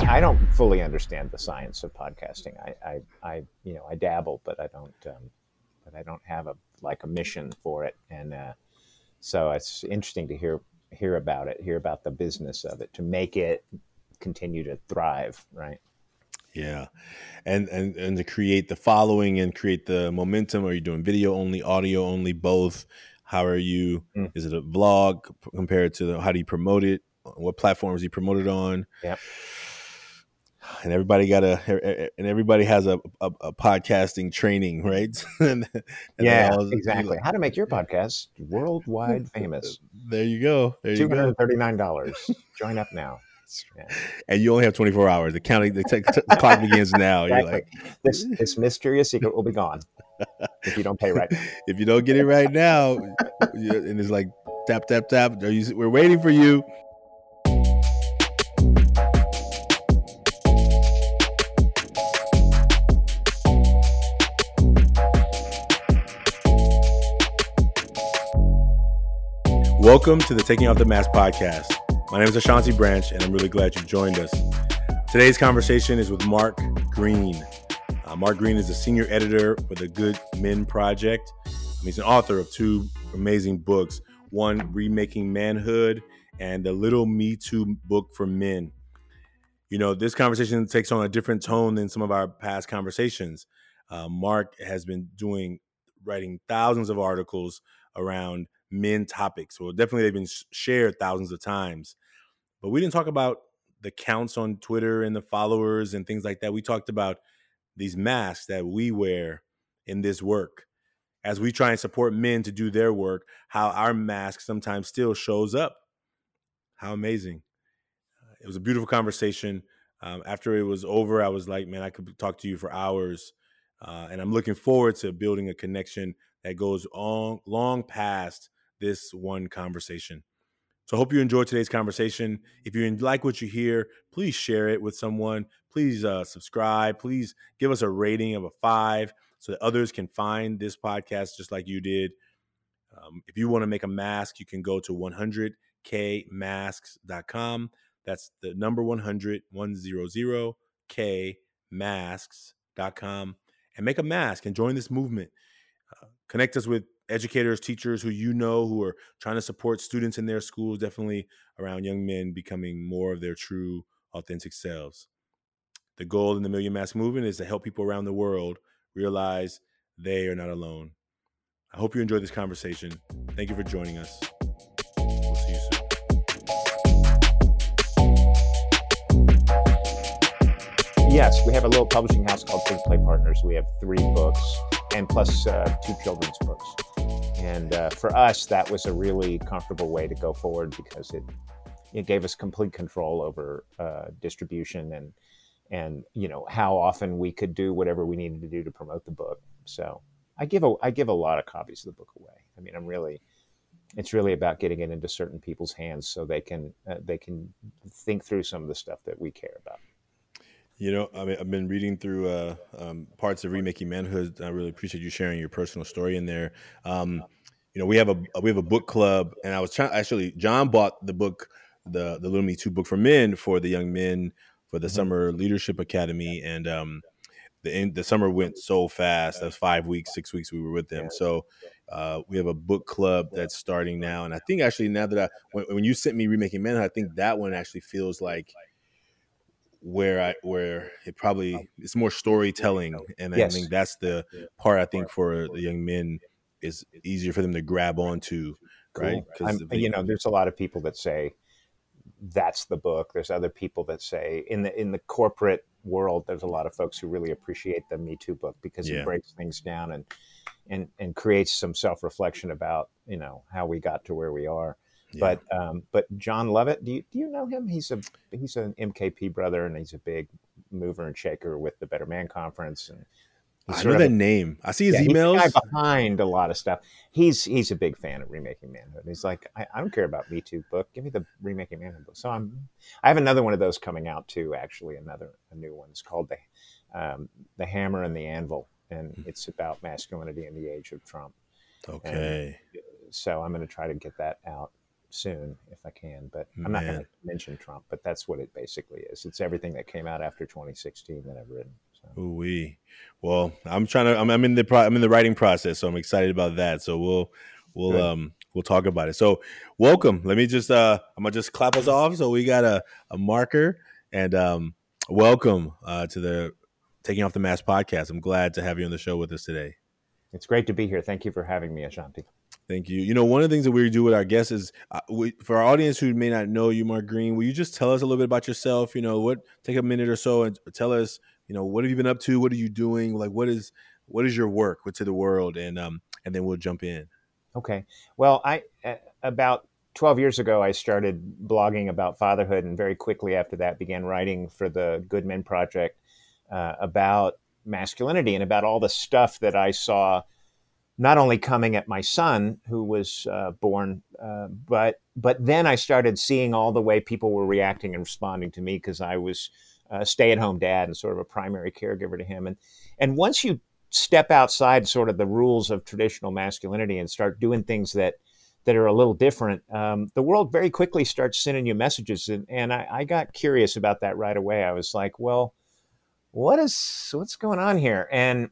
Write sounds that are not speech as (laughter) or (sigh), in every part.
don't I don't fully understand the science of podcasting. I I, I you know I dabble, but I don't um, but I don't have a like a mission for it. And uh, so it's interesting to hear hear about it, hear about the business of it to make it continue to thrive. Right. Yeah, and and and to create the following and create the momentum. Are you doing video only, audio only, both? How are you? Mm. Is it a vlog compared to the, how do you promote it? What platforms you promote it on? Yeah. And everybody got a, er, er, er, and everybody has a, a, a podcasting training, right? (laughs) and, and yeah, all, exactly. Like, how to make your podcast worldwide (laughs) famous? There you go. Two hundred thirty-nine dollars. Join up now. (laughs) Yeah. And you only have 24 hours. The counting, the, t- t- the clock begins now. Exactly. You're like, this this mysterious secret will be gone if you don't pay right. if you don't get it right now, and it's like tap tap tap. We're waiting for you. Welcome to the Taking Off the Mask podcast. My name is Ashanti Branch, and I'm really glad you joined us. Today's conversation is with Mark Greene. Uh, Mark Greene is a senior editor for the Good Men Project. He's an author of two amazing books one, Remaking Manhood, and the Little Me Too book for men. You know, this conversation takes on a different tone than some of our past conversations. Uh, Mark has been doing, writing thousands of articles around men topics. Well, definitely they've been shared thousands of times. But we didn't talk about the counts on Twitter and the followers and things like that. We talked about these masks that we wear in this work as we try and support men to do their work, how our mask sometimes still shows up. How amazing. It was a beautiful conversation. Um, after it was over, I was like, man, I could talk to you for hours. Uh, and I'm looking forward to building a connection that goes on long past this one conversation. So I hope you enjoyed today's conversation. If you like what you hear, please share it with someone. Please uh, subscribe. Please give us a rating of a five so that others can find this podcast just like you did. Um, if you want to make a mask, you can go to 100kmasks.com. That's the number 100, 100k masks.com and make a mask and join this movement. Uh, connect us with educators, teachers who you know who are trying to support students in their schools, definitely around young men becoming more of their true, authentic selves. The goal in the Million Mask Movement is to help people around the world realize they are not alone. I hope you enjoyed this conversation. Thank you for joining us. We'll see you soon. Yes, we have a little publishing house called ThinkPlay Partners. We have three books and plus uh, two children's books. And uh, for us, that was a really comfortable way to go forward because it it gave us complete control over uh, distribution and and you know how often we could do whatever we needed to do to promote the book. So I give a I give a lot of copies of the book away. I mean, I'm really it's really about getting it into certain people's hands so they can uh, they can think through some of the stuff that we care about. You know, I mean, I've been reading through uh, um, parts of Remaking Manhood. I really appreciate you sharing your personal story in there. Um, you know, we have a we have a book club, and I was trying. Actually, John bought the book, the the Little Me Too book for men for the young men for the mm-hmm. Summer Leadership Academy, and um, the the summer went so fast. That's five weeks, six weeks we were with them. So uh, we have a book club that's starting now, and I think actually now that I when, when you sent me Remaking Manhood, I think that one actually feels like where I where it probably oh. it's more storytelling, and yes. I think that's the part I think for the young men is easier for them to grab onto, right? Because you know, there's a lot of people that say that's the book. There's other people that say in the in the corporate world, there's a lot of folks who really appreciate the Me Too book because yeah. it breaks things down and and and creates some self reflection about you know how we got to where we are. But um, but Jon Lovett, do you do you know him? He's a he's an MKP brother, and he's a big mover and shaker with the Better Man Conference. And I know that a, name. I see his yeah, emails. He's behind a lot of stuff. He's he's a big fan of remaking manhood. He's like, I, I, don't care about Me Too book. Give me the remaking manhood book. So I'm I have another one of those coming out too. Actually, another a new one. It's called the um, the Hammer and the Anvil, and hmm. it's about masculinity in the age of Trump. Okay. And so I'm going to try to get that out soon if I can. But I'm not going to mention Trump. But that's what it basically is. It's everything that came out after 2016 that I've written. So. Ooh wee. Well, I'm trying to. I'm, I'm, in the pro, I'm in the writing process, so I'm excited about that. So we'll we'll Good. um we'll talk about it. So welcome. Let me just uh I'm gonna just clap us off. So we got a a marker and um welcome uh to the Taking Off the Mask podcast. I'm glad to have you on the show with us today. It's great to be here. Thank you for having me, Ashanti. Thank you. You know, one of the things that we do with our guests is uh, we, for our audience who may not know you, Mark Greene, will you just tell us a little bit about yourself? You know, what take a minute or so and tell us, you know, what have you been up to? What are you doing? Like, what is what is your work to the world? And um, and then we'll jump in. Okay. Well, I uh, about 12 years ago, I started blogging about fatherhood, and very quickly after that, began writing for the Good Men Project uh, about masculinity and about all the stuff that I saw not only coming at my son who was uh, born, uh, but but then I started seeing all the way people were reacting and responding to me because I was a stay-at-home dad and sort of a primary caregiver to him. And and once you step outside sort of the rules of traditional masculinity and start doing things that that are a little different, um, the world very quickly starts sending you messages. And, and I, I got curious about that right away. I was like, well, what is what's going on here? And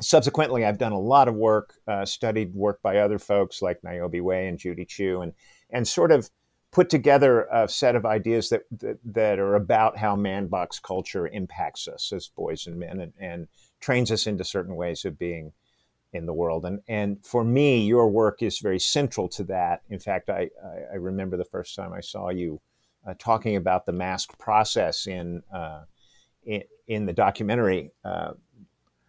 subsequently, I've done a lot of work, uh, studied work by other folks like Niobe Way and Judy Chu, and and sort of put together a set of ideas that that, that are about how man box culture impacts us as boys and men, and, and trains us into certain ways of being in the world. And and for me, your work is very central to that. In fact, I I, I remember the first time I saw you uh, talking about the mask process in, uh, in in, the documentary, uh,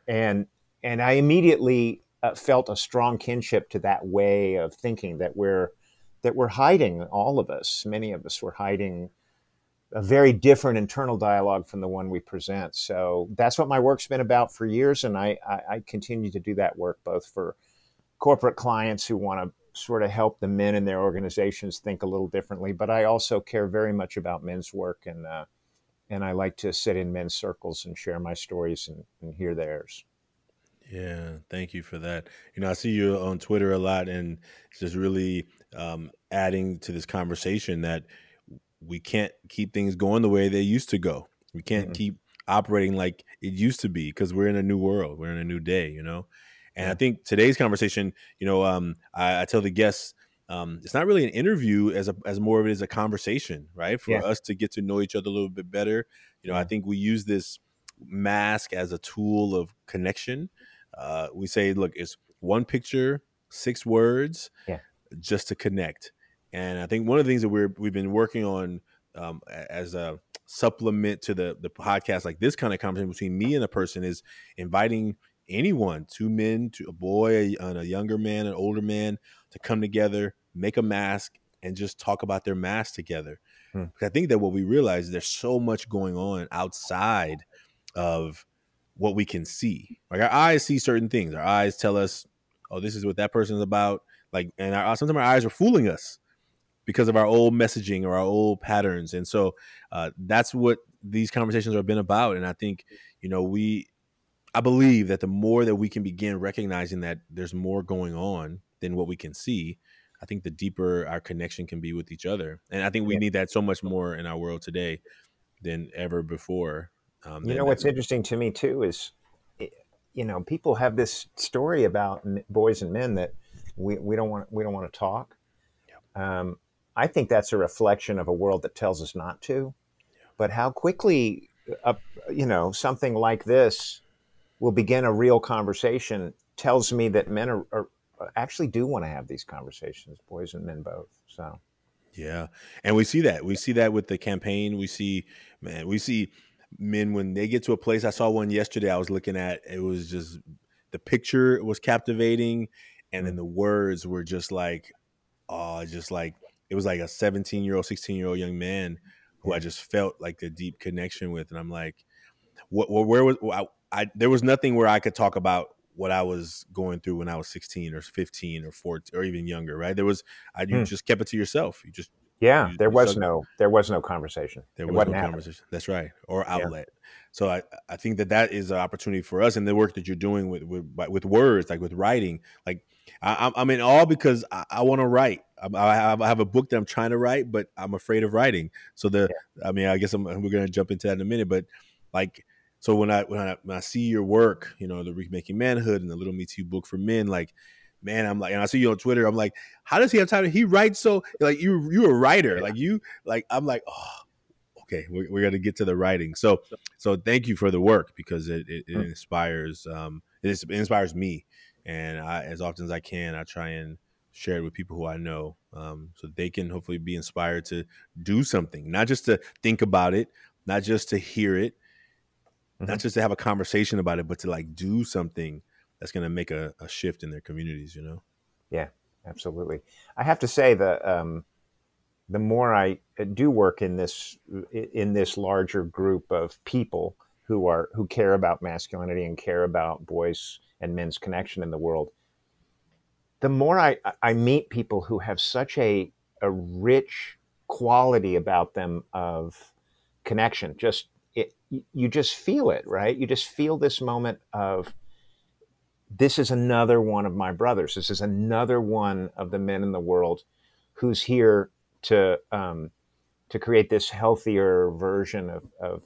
and and I immediately uh, felt a strong kinship to that way of thinking that we're that we're hiding. All of us, many of us, were hiding a very different internal dialogue from the one we present. So that's what my work's been about for years, and I, I, I continue to do that work both for corporate clients who want to sort of help the men in their organizations think a little differently, but I also care very much about men's work and uh, and I like to sit in men's circles and share my stories and, and hear theirs. Yeah, thank you for that. You know, I see you on Twitter a lot, and it's just really um, adding to this conversation that we can't keep things going the way they used to go. We can't mm-hmm. keep operating like it used to be because we're in a new world, we're in a new day, you know. And yeah. I think today's conversation, you know, um, I, I, tell the guests, um, it's not really an interview as a, as more of it is a conversation, right? For yeah. us to get to know each other a little bit better. You know, yeah. I think we use this mask as a tool of connection uh, we say, look, it's one picture, six words, yeah. just to connect. And I think one of the things that we're we've been working on um, as a supplement to the the podcast, like this kind of conversation between me and a person, is inviting anyone, two men, to a boy, and a younger man, an older man, to come together, make a mask, and just talk about their mask together. Hmm. I think that what we realize is there's so much going on outside of what we can see. Like our eyes see certain things. Our eyes tell us, "Oh, this is what that person is about." Like, and our, sometimes our eyes are fooling us because of our old messaging or our old patterns. And so uh, that's what these conversations have been about. And I think you know we, I believe that the more that we can begin recognizing that there's more going on than what we can see. I think the deeper our connection can be with each other. And I think we need that so much more in our world today than ever before. Um, you know what's interesting to me too is, you know, people have this story about boys and men that we, we don't want we don't want to talk. Um, I think that's a reflection of a world that tells us not to. But how quickly, uh, you know, something like this will begin a real conversation tells me that men are, are actually do want to have these conversations, boys and men both. So. Yeah, and we see that. We see that with the campaign. We see, man, we see men when they get to a place. I saw one yesterday. I was looking at. It was just the picture was captivating, and then mm. the words were just like, oh, just like it was like a 17 year old, 16 year old young man who I just felt like a deep connection with, and I'm like, what? Where was I, I? There was nothing where I could talk about what I was going through when I was 16 or 15 or 14 or even younger, right? There was, I, you hmm. just kept it to yourself. You just yeah, there was no there was no conversation. There was no conversation. That's right, or outlet. Yeah. So I, I think that that is an opportunity for us, and the work that you're doing with with with words, like with writing. Like I, am in awe because I, I want to write. I, have a book that I'm trying to write, but I'm afraid of writing. So the, yeah. I mean, I guess I'm, we're gonna jump into that in a minute. But like, so when I when I, when I see your work, you know, the Remaking Manhood and the Little Me Too book for men, like, man, I'm like, and I see you on Twitter, I'm like, how does he have time? He writes so like you you're a writer, like you like I'm like, oh, okay, we're, we're gonna get to the writing. So so thank you for the work because it it, it inspires um it inspires me, and I, as often as I can, I try and share it with people who I know, um, so they can hopefully be inspired to do something, not just to think about it, not just to hear it, mm-hmm. not just to have a conversation about it, but to like do something that's going to make a, a, shift in their communities. You know? Yeah, absolutely. I have to say that um, the more I uh, do work in this in this larger group of people who are who care about masculinity and care about boys and men's connection in the world, the more I, I meet people who have such a, a rich quality about them of connection, just it, you just feel it, right? You just feel this moment of this is another one of my brothers. This is another one of the men in the world who's here to um, to create this healthier version of, of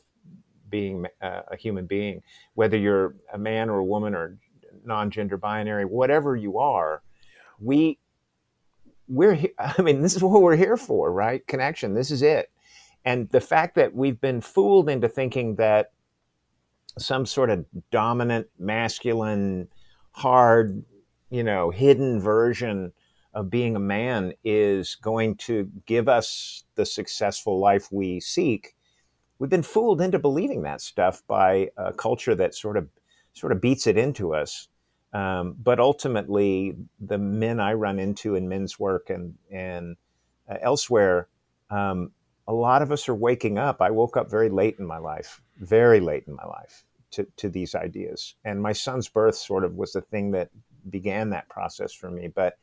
being uh, a human being, whether you're a man or a woman or non-gender binary, whatever you are we we're (laughs) I mean, this is what we're here for, right? Connection. This is it. And the fact that we've been fooled into thinking that some sort of dominant, masculine, hard, you know, hidden version of being a man is going to give us the successful life we seek. We've been fooled into believing that stuff by a culture that sort of sort of beats it into us. Um, but ultimately, the men I run into in men's work and and uh, elsewhere, um, a lot of us are waking up. I woke up very late in my life, very late in my life, to to these ideas. And my son's birth sort of was the thing that began that process for me. But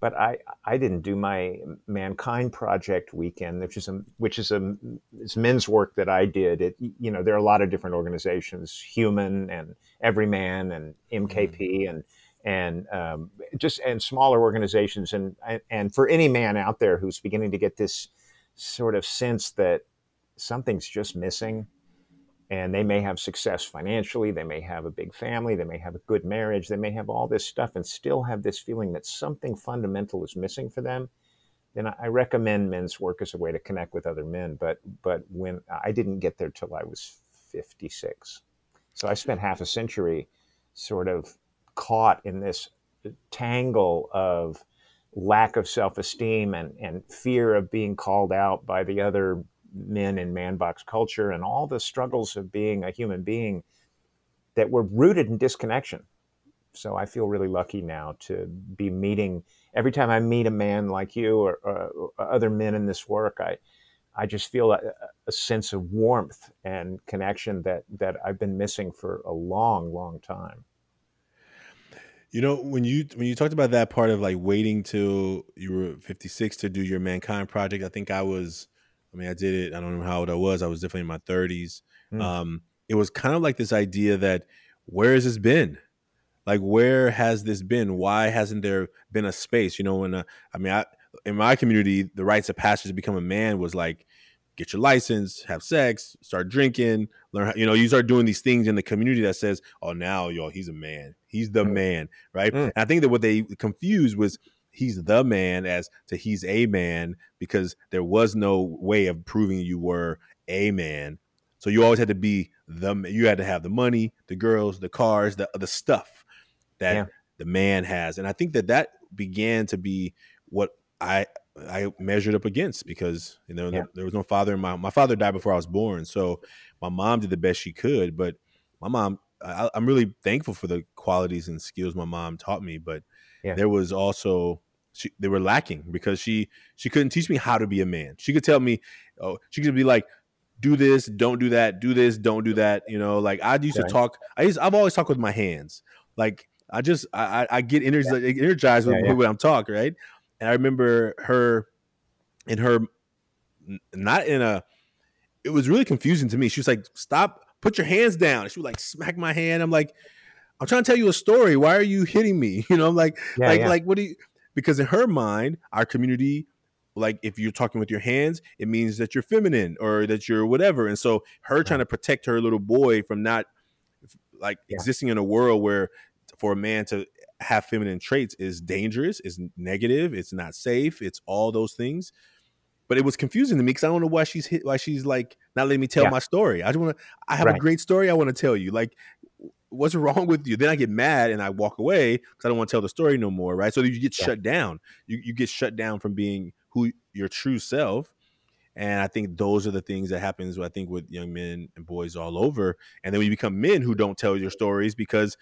but I, I didn't do my mankind project weekend, which is a which is a it's men's work that I did. It you know there are a lot of different organizations, Human and Evryman and MKP mm-hmm. and and um, just and smaller organizations and and for any man out there who's beginning to get this sort of sense that something's just missing and they may have success financially they may have a big family they may have a good marriage they may have all this stuff and still have this feeling that something fundamental is missing for them then i recommend men's work as a way to connect with other men but but when i didn't get there till i was 56 so i spent half a century sort of caught in this tangle of lack of self-esteem and, and fear of being called out by the other men in man box culture and all the struggles of being a human being that were rooted in disconnection. So I feel really lucky now to be meeting every time I meet a man like you or, or other men in this work. I I just feel a, a, sense of warmth and connection that that I've been missing for a long, long time. You know, when you when you talked about that part of like waiting till you were 56 to do your mankind project, I think I was I mean, I did it. I don't know how old I was. I was definitely in my 30s. Mm. Um, it was kind of like this idea that where has this been? Like, where has this been? Why hasn't there been a space? You know, when uh, I mean, I, in my community, the rites of passage to become a man was like, get your license, have sex, start drinking, learn. How, you know, you start doing these things in the community that says, "Oh, now, y'all, he's a man. He's the mm. man." Right? Mm. I think that what they confused was he's the man as to he's a man because there was no way of proving you were a man. So you always had to be the you had to have the money, the girls, the cars, the the stuff that yeah. the man has. And I think that that began to be what I I measured up against because you know yeah. there, there was no father in my my father died before I was born. So my mom did the best she could, but my mom I, am really thankful for the qualities and skills my mom taught me, but yeah. there was also she, they were lacking because she she couldn't teach me how to be a man. She could tell me, oh, she could be like, do this, don't do that, do this, don't do that. You know, like I used to talk. I used I've always talked with my hands. Like I just I I get energized, yeah. energized with, yeah, yeah. when I'm talking, right? And I remember her in her not in a. It was really confusing to me. She was like, "Stop, put your hands down." She would like smack my hand. I'm like, I'm trying to tell you a story. Why are you hitting me? (laughs) You know, I'm like, like, like, what do you? because in her mind, our community, like if you're talking with your hands, it means that you're feminine or that you're whatever. And so her trying to protect her little boy from not like yeah. existing in a world where for a man to have feminine traits is dangerous, is negative, it's not safe, it's all those things. But it was confusing to me because I don't know why she's hit, why she's like not letting me tell yeah. my story. I just want to. I have right. a great story I want to tell you. Like, what's wrong with you? Then I get mad and I walk away because I don't want to tell the story no more. Right. So you get yeah. shut down. You you get shut down from being who your true self. And I think those are the things that happens. I think with young men and boys all over. And then we become men who don't tell your stories because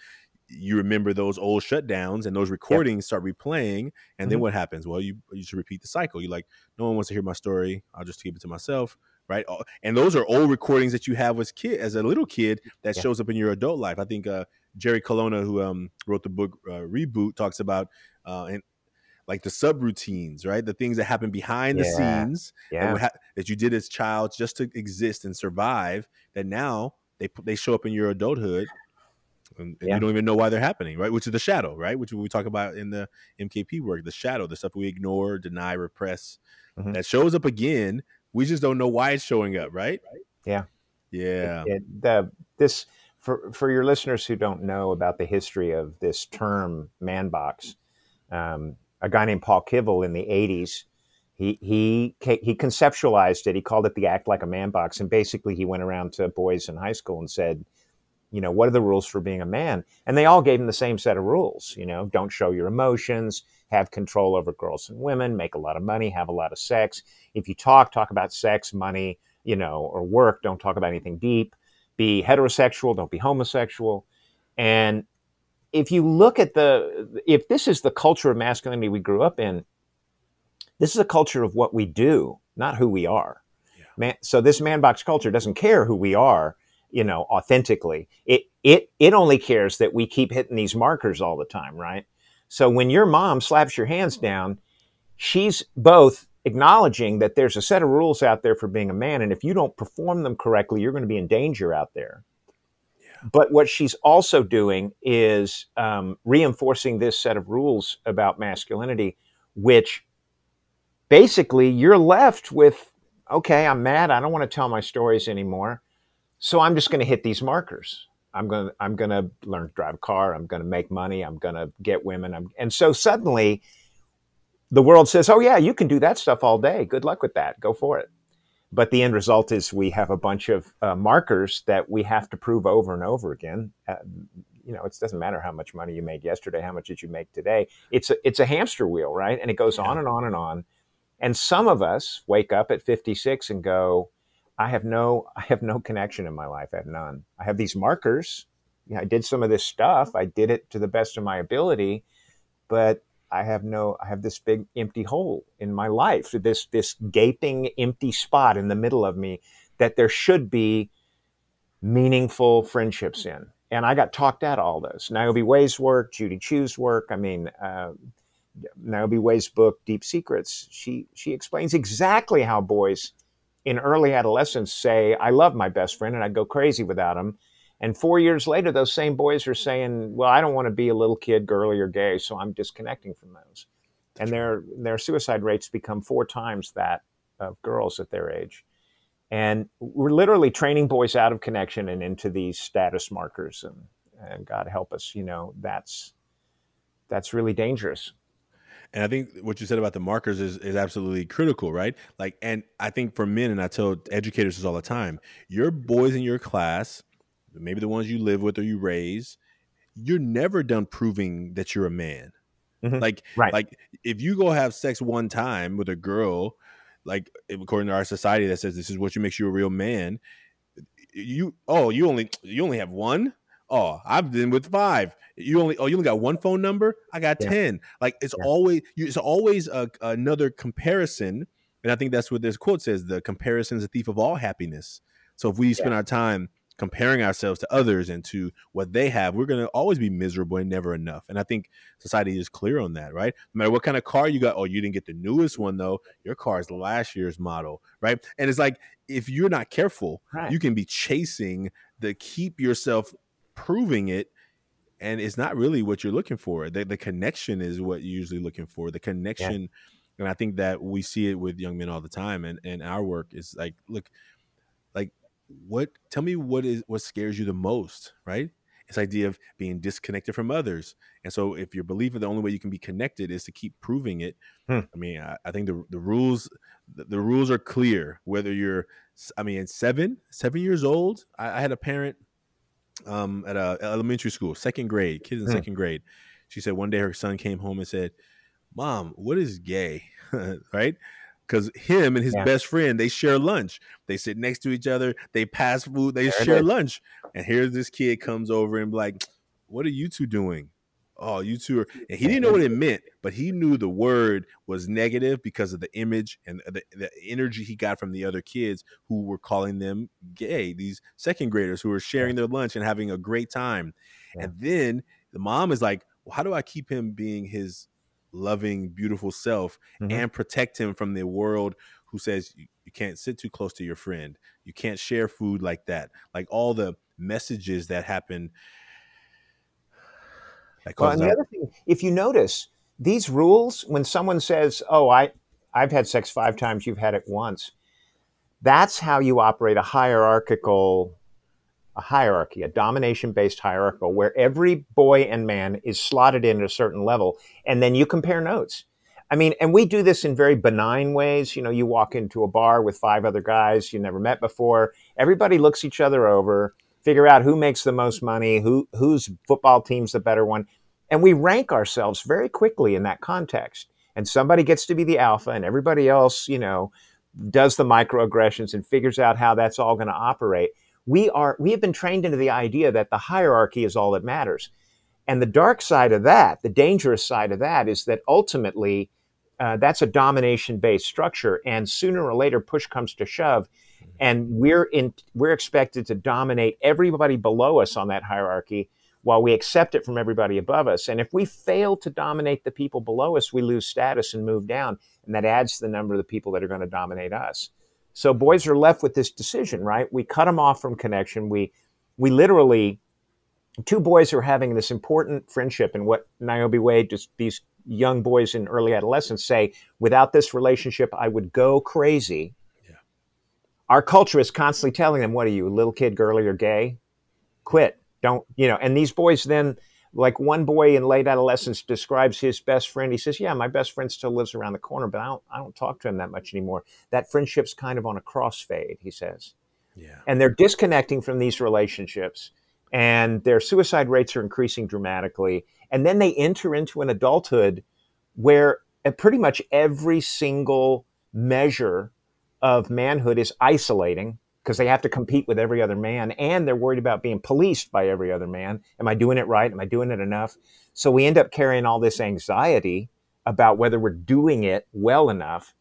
you remember those old shutdowns and those recordings start replaying and mm-hmm. then what happens well you you should repeat the cycle you're like no one wants to hear my story i'll just keep it to myself right and those are old recordings that you have as kid as a little kid that yeah. shows up in your adult life i think uh, jerry colonna who um, wrote the book uh, reboot talks about uh, and like the subroutines right the things that happen behind yeah. the scenes yeah. that, ha- that you did as child just to exist and survive that now they they show up in your adulthood and, and yeah. you don't even know why they're happening, right? Which is the shadow, right? Which we talk about in the MKP work, the shadow, the stuff we ignore, deny, repress, mm-hmm. that shows up again. We just don't know why it's showing up, right? Yeah, yeah. It, it, the this for for your listeners who don't know about the history of this term man box, um, a guy named Paul Kivel in the '80s. He, he he conceptualized it. He called it the act like a man box, and basically he went around to boys in high school and said, you know, what are the rules for being a man? And they all gave him the same set of rules, you know, don't show your emotions, have control over girls and women, make a lot of money, have a lot of sex. If you talk, talk about sex, money, you know, or work, don't talk about anything deep. Be heterosexual, don't be homosexual. And if you look at the, if this is the culture of masculinity we grew up in, this is a culture of what we do, not who we are. Yeah. Man, so this man box culture doesn't care who we are you know, authentically. It it it only cares that we keep hitting these markers all the time, right? So when your mom slaps your hands down, she's both acknowledging that there's a set of rules out there for being a man, and if you don't perform them correctly, you're going to be in danger out there. Yeah. But what she's also doing is um, reinforcing this set of rules about masculinity, which basically you're left with okay, I'm mad. I don't want to tell my stories anymore. So I'm just going to hit these markers. I'm going to, I'm going to learn to drive a car. I'm going to make money. I'm going to get women. I'm, and so suddenly the world says, oh, yeah, you can do that stuff all day. Good luck with that. Go for it. But the end result is we have a bunch of uh, markers that we have to prove over and over again. Uh, you know, it doesn't matter how much money you made yesterday, how much did you make today? It's a, it's a hamster wheel, right? And it goes yeah. on and on and on. And some of us wake up at 56 and go, I have no (laughs) I have no connection in my life. I have none. I have these markers. Yeah, I did some of this stuff. I did it to the best of my ability, but I have no I have this big empty hole in my life. This this gaping empty spot in the middle of me that there should be meaningful friendships in. And I got talked at all those. Niobe Way's work, Judy Chu's work. I mean, uh, Niobe Way's book, Deep Secrets. She she explains exactly how boys in early adolescence say, I love my best friend and I'd go crazy without him. And four years later, those same boys are saying, Well, I don't want to be a little kid, girly, or gay, so I'm disconnecting from those. And their, their suicide rates become four times that of girls at their age. And we're literally training boys out of connection and into these status markers. And, and God help us, you know, that's, that's really dangerous. And I think what you said about the markers is, is absolutely critical, right? Like, and I think for men, and I tell educators this all the time, your boys in your class, maybe the ones you live with or you raise, you're never done proving that you're a man. Mm-hmm. Like, right. like if you go have sex one time with a girl, like according to our society that says this is what you makes you a real man, you oh you only you only have one oh i've been with five you only oh you only got one phone number i got yeah. 10 like it's yeah. always it's always a, another comparison and i think that's what this quote says the comparison is a thief of all happiness so if we spend yeah. our time comparing ourselves to others and to what they have we're going to always be miserable and never enough and i think society is clear on that right no matter what kind of car you got oh you didn't get the newest one though your car is last year's model right and it's like if you're not careful right. you can be chasing the keep yourself proving it and it's not really what you're looking for. The, the connection is what you're usually looking for. The connection, yeah. and I think that we see it with young men all the time. And and our work is like, look, like what? Tell me what is what scares you the most, right? This idea of being disconnected from others. And so, if you're believing the only way you can be connected is to keep proving it, hmm. I mean, I, I, think the the rules the, the, rules are clear. Whether you're, I mean, seven seven years old. I, I had a parent um, at a elementary school, second grade, kids in hmm. second grade. She said one day her son came home and said, "Mom, what is gay?" (laughs) right? Because him and his yeah. best friend they share lunch. They sit next to each other. They pass food. They there share lunch. And here's this kid comes over and be like, "What are you two doing?" Oh, you two are, and he didn't know what it meant, but he knew the word was negative because of the image and the, the energy he got from the other kids who were calling them gay, these second graders who were sharing their lunch and having a great time. Yeah. And then the mom is like, well, how do I keep him being his loving, beautiful self mm-hmm. and protect him from the world who says you, you can't sit too close to your friend, you can't share food like that, like all the messages that happen well, and the other thing, if you notice, these rules, when someone says, "Oh, I, I've had sex five times, you've had it once," that's how you operate a hierarchical, a hierarchy, a domination-based hierarchical, where every boy and man is slotted in at a certain level, and then you compare notes. I mean, and we do this in very benign ways. You know, you walk into a bar with five other guys you never met before. Everybody looks each other over figure out who makes the most money, who whose football team's the better one, and we rank ourselves very quickly in that context. And somebody gets to be the alpha, and everybody else, you know, does the microaggressions and figures out how that's all going to operate. We are we have been trained into the idea that the hierarchy is all that matters. And the dark side of that, the dangerous side of that, is that ultimately uh, that's a domination based structure. And sooner or later, push comes to shove, and we're in we're expected to dominate everybody below us on that hierarchy while we accept it from everybody above us. And if we fail to dominate the people below us we lose status and move down and that adds to the number of the people that are going to dominate us. So boys are left with this decision right? We cut them off from connection. We we literally two boys are having this important friendship and what niobe wade just these young boys in early adolescence say without this relationship i would go crazy our culture is constantly telling them, "What are you, little kid, girly, or gay? Quit. Don't you know?" And these boys then, like one boy in late adolescence, describes his best friend. He says, "Yeah, my best friend still lives around the corner, but I don't, I don't talk to him that much anymore. That friendship's kind of on a crossfade." He says. Yeah. And they're disconnecting from these relationships, and their suicide rates are increasing dramatically. And then they enter into an adulthood where uh, pretty much every single measure of manhood is isolating because they have to compete with every other man and they're worried about being policed by every other man. Am I doing it right? Am I doing it enough? So we end up carrying all this anxiety about whether we're doing it well enough.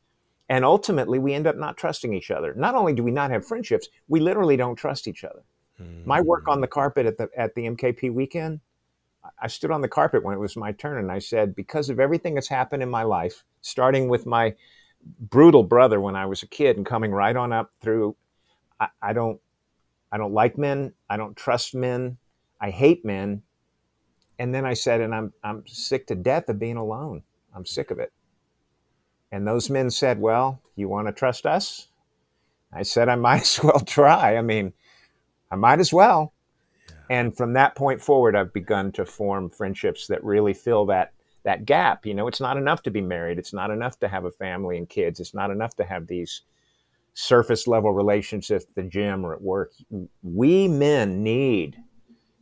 And ultimately, we end up not trusting each other. Not only do we not have friendships, we literally don't trust each other. Mm-hmm. My work on the carpet at the, at the MKP weekend, I stood on the carpet when it was my turn and I said, because of everything that's happened in my life, starting with my brutal brother when I was a kid and coming right on up through. I, I don't, I don't like men. I don't trust men. I hate men. And then I said, and I'm, I'm sick to death of being alone. I'm sick of it. And those men said, well, you want to trust us? I said, I (laughs) might as well try. I mean, I might as well. Yeah. And from that point forward, I've begun to form friendships that really fill that that gap. You know, it's not enough to be married. It's not enough to have a family and kids. It's not enough to have these surface level relationships at the gym or at work. We men need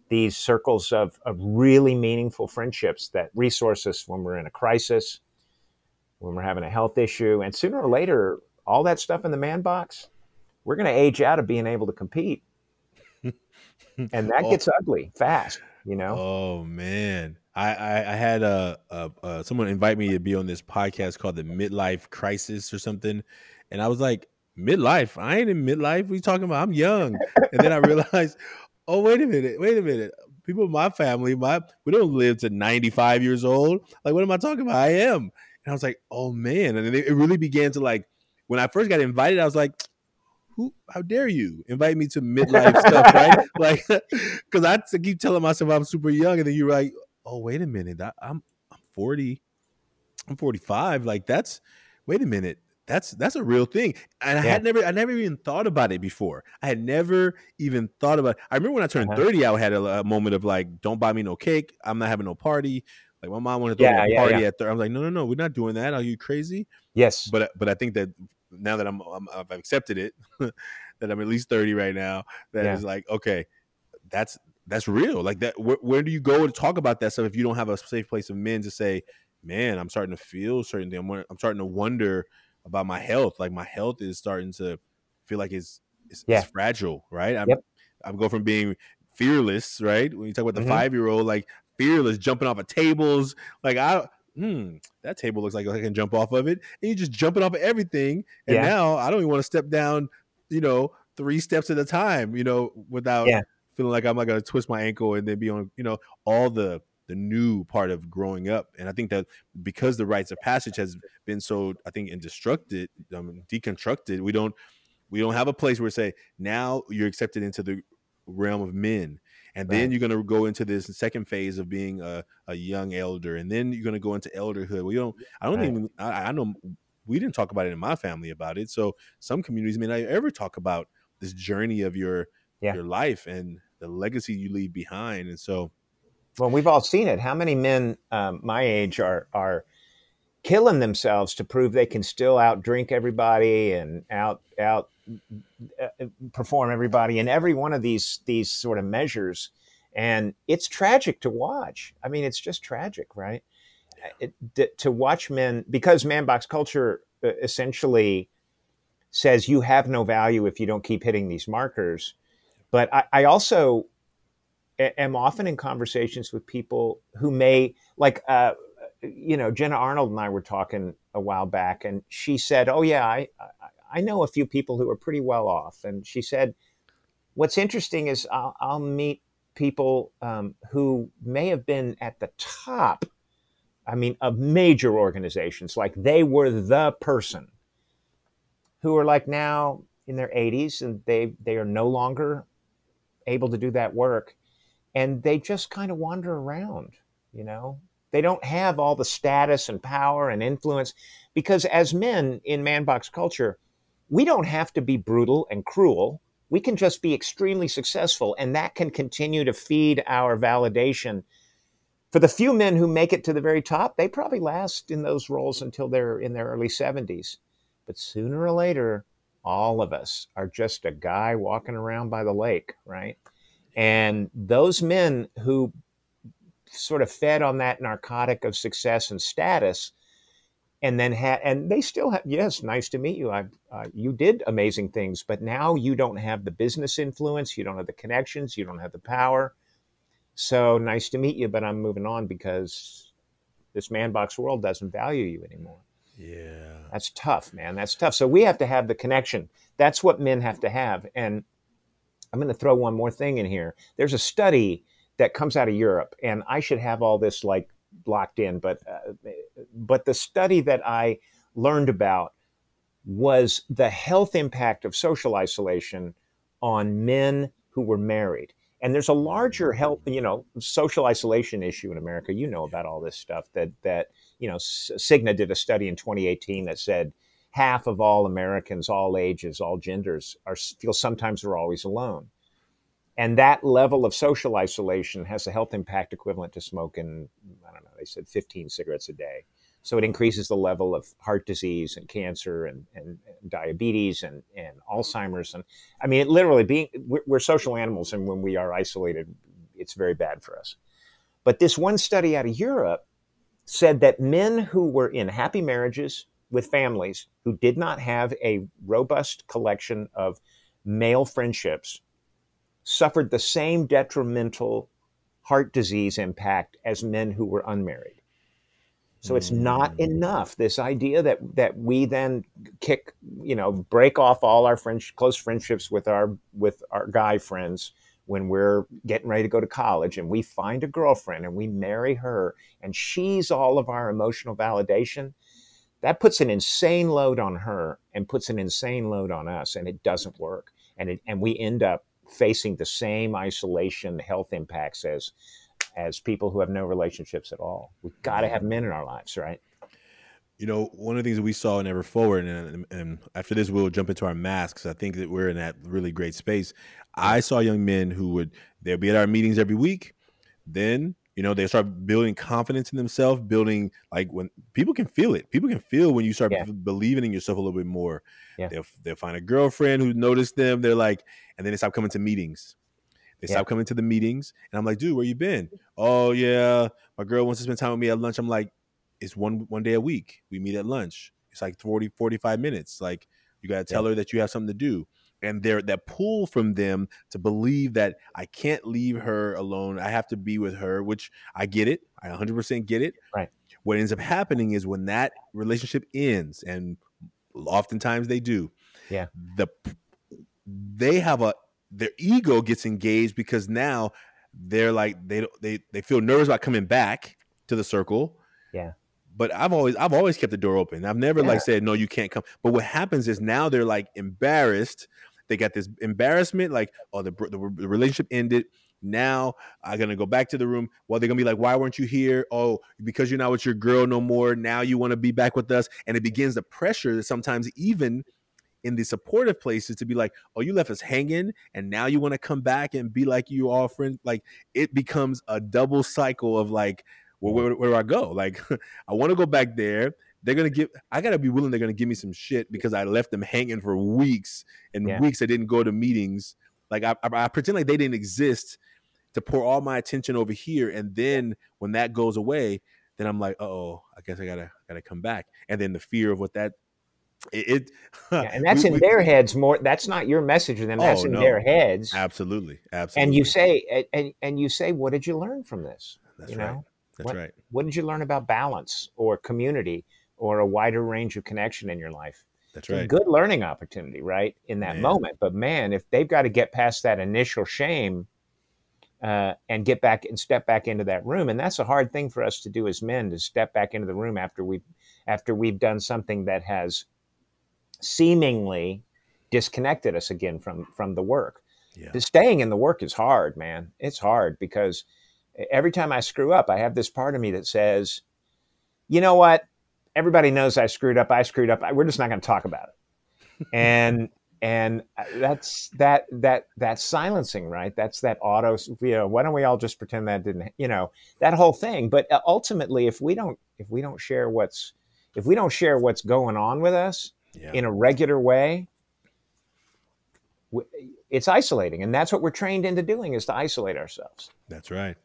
these circles of, of really meaningful friendships that resource us when we're in a crisis, when we're having a health issue. And sooner or later, all that stuff in the man box, we're going to age out of being able to compete. (laughs) and that oh. gets ugly fast, you know? Oh, man. I, I, I had a, a, a, someone invite me to be on this podcast called the Midlife Crisis or something, and I was like, midlife? I ain't in midlife. What are you talking about? I'm young. And then I (laughs) realized, oh wait a minute, wait a minute. People in my family, my we don't live to 95 years old. Like, what am I talking about? I am. And I was like, oh man. And it really began to like when I first got invited, I was like, who? How dare you invite me to midlife stuff, right? (laughs) Like, (laughs) because I keep telling myself I'm super young, and then you're like, oh, wait a minute, I, I'm I'm 40, I'm 45. Like that's wait a minute, that's that's a real thing. And I had never I never even thought about it before. I had never even thought about. It. I remember when I turned uh-huh. 30, I had a, a, moment of like, don't buy me no cake. I'm not having no party. Like my mom wanted to throw yeah, a party yeah. at 30. I'm like, no, no, no, we're not doing that. Are you crazy? Yes. But but I think that now that I'm, i have accepted it, (laughs) that I'm at least 30 right now, that is like, okay, that's that's real. Like that. Where, where do you go to talk about that stuff if you don't have a safe place of men to say, man, I'm starting to feel certain things. I'm, I'm starting to wonder about my health. Like my health is starting to feel like it's it's, yeah. it's fragile, right? I'm yep. I'm going from being fearless, right? When you talk about the mm-hmm. five year old, like fearless, jumping off of tables, like I. Hmm, that table looks like I can jump off of it, and you're just jumping off of everything. And yeah. now I don't even want to step down, you know, three steps at a time, you know, without yeah. Feeling like I'm not to twist my ankle and then be on, you know, all the the new part of growing up. And I think that because the rites of passage has been so, I think, indestructed, um, deconstructed, we don't we don't have a place where say now you're accepted into the realm of men. And then you're going to go into this second phase of being a, a young elder, and then you're going to go into elderhood. We don't. I don't right. even. I, I know we didn't talk about it in my family about it. So some communities may not ever talk about this journey of your yeah. your life and the legacy you leave behind. And so well, we've all seen it. How many men um, my age are are killing themselves to prove they can still outdrink everybody and out out uh, perform everybody in every one of these these sort of measures, and it's tragic to watch. I mean, it's just tragic, right? It, to watch men because man box culture uh, essentially says you have no value if you don't keep hitting these markers. But I, I also am often in conversations with people who may like uh, you know jenna arnold and i were talking a while back and she said oh yeah I, I know a few people who are pretty well off. And she said what's interesting is i'll, I'll meet people um, who may have been at the top i mean of major organizations like they were the person who are like now in their 80s and they they are no longer able to do that work and they just kind of wander around, you know. They don't have all the status and power and influence because as men in man box culture, we don't have to be brutal and cruel. We can just be extremely successful, and that can continue to feed our validation. For the few men who make it to the very top, they probably last in those roles until they're in their early 70s. But sooner or later, all of us are just a guy walking around by the lake, right? And those men who sort of fed on that narcotic of success and status, and then had, and they still have, yes, nice to meet you. I, uh, you did amazing things, but now you don't have the business influence, you don't have the connections, you don't have the power. So nice to meet you, but I'm moving on because this man box world doesn't value you anymore. Yeah. That's tough, man. That's tough. So we have to have the connection. That's what men have to have. And I'm going to throw one more thing in here. There's a study that comes out of Europe, and I should have all this like locked in, but uh, but the study that I learned about was the health impact of social isolation on men who were married. And there's a larger health, you know, social isolation issue in America. You know about all this stuff that that you know. Cigna did a study in 2018 that said half of all Americans, all ages, all genders, are feel sometimes or always alone. And that level of social isolation has a health impact equivalent to smoking, I don't know, they said 15 cigarettes a day. So it increases the level of heart disease and cancer and, and, and diabetes and, and Alzheimer's. And I mean, it literally being, we're, we're social animals. And when we are isolated, it's very bad for us. But this one study out of Europe said that men who were in happy marriages, with families who did not have a robust collection of male friendships suffered the same detrimental heart disease impact as men who were unmarried. So it's not mm. enough. This idea that that we then kick, you know, break off all our friends, close friendships with our with our guy friends when we're getting ready to go to college, and we find a girlfriend and we marry her, and she's all of our emotional validation that puts an insane load on her and puts an insane load on us, and it doesn't work. And it, and we end up facing the same isolation health impacts as as people who have no relationships at all. We've got to mm-hmm. have men in our lives, right? You know, one of the things that we saw in Ever Forward, and, and after this, we'll jump into our masks. I think that we're in that really great space. I saw young men who would they'll be at our meetings every week. Then you know they start building confidence in themselves, building like when people can feel it. People can feel when you start yeah. b- believing in yourself a little bit more. Yeah. They'll they'll find a girlfriend who noticed them. They're like, and then they stop coming to meetings. They yeah. stop coming to the meetings, and I'm like, dude, where you been? Oh yeah, my girl wants to spend time with me at lunch. I'm like, it's one one day a week. We meet at lunch. It's like 40, 45 minutes. Like you got to tell her that you have something to do. And there that pull from them to believe that I can't leave her alone. I have to be with her, which I get it. I 100% get it. Right. What ends up happening is when that relationship ends, and oftentimes they do. Yeah. The they have a their ego gets engaged because now they're like they they they feel nervous about coming back to the circle. Yeah but I've always I've always kept the door open. I've never yeah. like said no, you can't come. But what happens is now they're like embarrassed. They got this embarrassment, like oh the the, the relationship ended. Now I'm gonna go back to the room. Well, they're gonna be like, "Why weren't you here? Oh, because you're not with your girl no more. Now you want to be back with us." And it begins the pressure that sometimes even in the supportive places to be like, "Oh, you left us hanging, and now you want to come back and be like you all friends." Like it becomes a double cycle of like, well, where, where do I go? Like, (laughs) I want to go back there. They're gonna give. I gotta be willing. They're gonna give me some shit because I left them hanging for weeks and yeah. weeks. I didn't go to meetings. Like I, I, I pretend like they didn't exist to pour all my attention over here. And then when that goes away, then I'm like, oh, I guess I gotta gotta come back. And then the fear of what that it, it (laughs) yeah, and that's we, in we, their heads more that's not your message to them that's oh, in no. their heads absolutely absolutely and you say and, and you say what did you learn from this that's you right know? That's what, right. What did you learn about balance or community or a wider range of connection in your life? That's right. good learning opportunity, right? In that man. moment. But man, if they've got to get past that initial shame uh, and get back and step back into that room, and that's a hard thing for us to do as men to step back into the room after we after we've done something that has seemingly disconnected us again from from the work. Yeah. Staying in the work is hard, man. It's hard because every time I screw up, I have this part of me that says, you know what? Everybody knows I screwed up. I screwed up. We're just not going to talk about it. (laughs) and and uh, that's that that that silencing, right? That's that auto. You know, why don't we all just pretend that didn't? You know, that whole thing. But uh, ultimately, if we don't if we don't share what's if we don't share what's going on with us yeah. in a regular way, it's isolating, and that's what we're trained into doing is to isolate ourselves. That's right.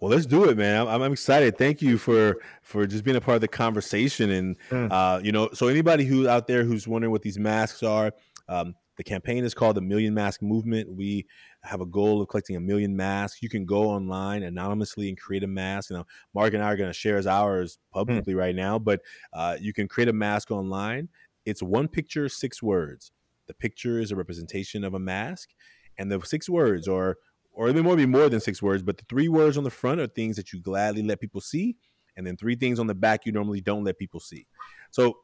Well, let's do it, man. I'm, I'm, excited. Thank you for for just being a part of the conversation. And mm. uh, you know, so anybody who's out there who's wondering what these masks are, um, the campaign is called the Million Mask Movement. We have a goal of collecting a million masks. You can go online anonymously and create a mask. You know, Mark and I are going to share ours mm. publicly mm. right now, but uh, you can create a mask online. It's one picture, six words. The picture is a representation of a mask, and the six words are or it might be more than six words, but the three words on the front are things that you gladly let people see, and then three things on the back you normally don't let people see. So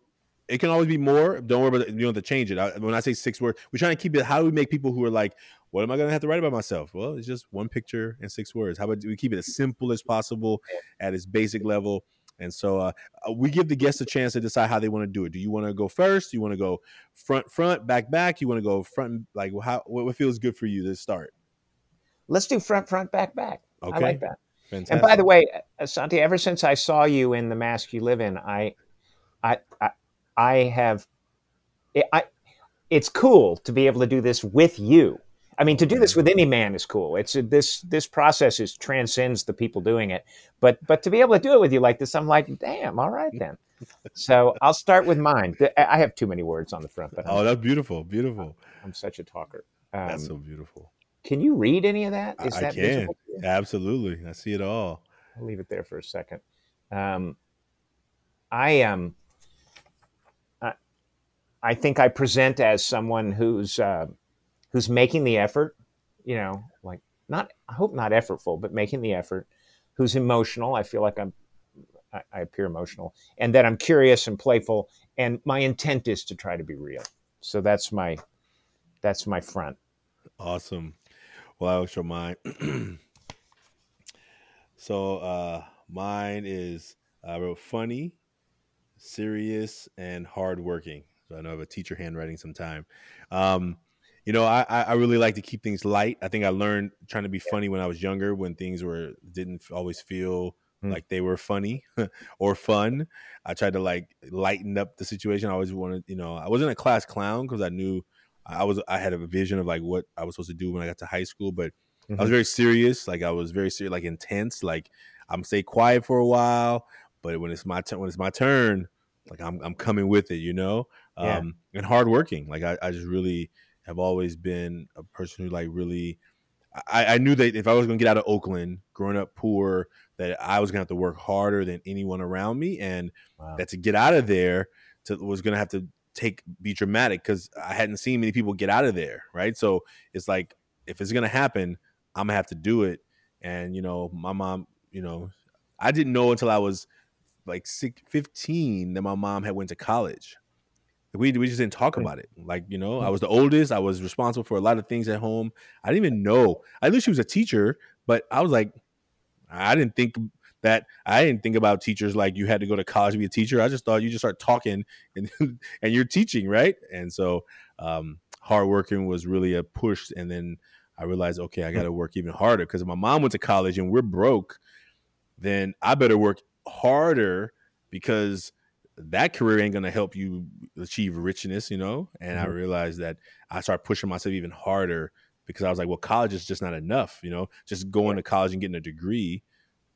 it can always be more. Don't worry about it. You don't have to change it. I, when I say six words, we're trying to keep it. How do we make people who are like, what am I going to have to write about myself? Well, it's just one picture and six words. How about we keep it as simple as possible at its basic level? And so uh, uh we give the guests a chance to decide how they want to do it. Do you want to go first? Do you want to go front, front, back, back? You want to go front? Like how? What feels good for you to start? Let's do front, front, back, back. Okay. I like that. Fantastic. And by the way, Santi, ever since I saw you in the mask you live in, I, I, I, I have, I, it's cool to be able to do this with you. I mean, to do this with any man is cool. It's this this process is transcends the people doing it, but but to be able to do it with you like this, I'm like, damn, all right then. So I'll start with mine. I have too many words on the front, but oh, I'm, that's beautiful, beautiful. I'm such a talker. Um, that's so beautiful. Can you read any of that? Is I that can absolutely. I see it all. I'll leave it there for a second. Um, I am. Um, I think I present as someone who's uh, who's making the effort. You know, like not. I hope not effortful, but making the effort. Who's emotional. I feel like I'm. I, I appear emotional, and that I'm curious and playful, and my intent is to try to be real. So that's my that's my front. Awesome. Will show mine. so uh, mine is I wrote funny, serious, and hardworking. So I know I have a teacher handwriting sometime. Um, you know, I, I really like to keep things light. I think I learned trying to be funny when I was younger, when things were didn't always feel mm. like they were funny (laughs) or fun. I tried to like lighten up the situation. I always wanted, you know, I wasn't a class clown because I knew I was I had a vision of like what I was supposed to do when I got to high school, but mm-hmm. I was mm-hmm. very serious. Like I was very serious, like intense. Like I'm stay quiet for a while, but when it's my turn, when it's my turn, like I'm I'm coming with it, you know. Yeah. Um, and hardworking. Like I, I just really have always been a person who like really I, I knew that if I was going to get out of Oakland, growing up poor, that I was going to have to work harder than anyone around me, and wow. that to get out of there to, was going to have to take be dramatic because I hadn't seen many people get out of there, right? So it's like if it's to happen, I'm gonna have to do it. And you know, my mom, you know, I didn't know until I was like 15 that my mom had went to college we we just didn't talk about it. Like you know, I mm. was the oldest. I was responsible for a lot of things at home. I didn't even know. I knew she was a teacher, but I was like, I didn't think that. I didn't think about teachers like you had to go to college to be a teacher. I just thought you just start talking (laughs) and and you're teaching, right? And so, um, hard working was really a push. And then I realized, okay, I got to work even harder because if my mom went to college and we're broke, then I better work harder because that career ain't gonna help you achieve richness, you know. And mm-hmm. I realized that I started pushing myself even harder because I was like, well, college is just not enough, you know. Just going to college and getting a degree,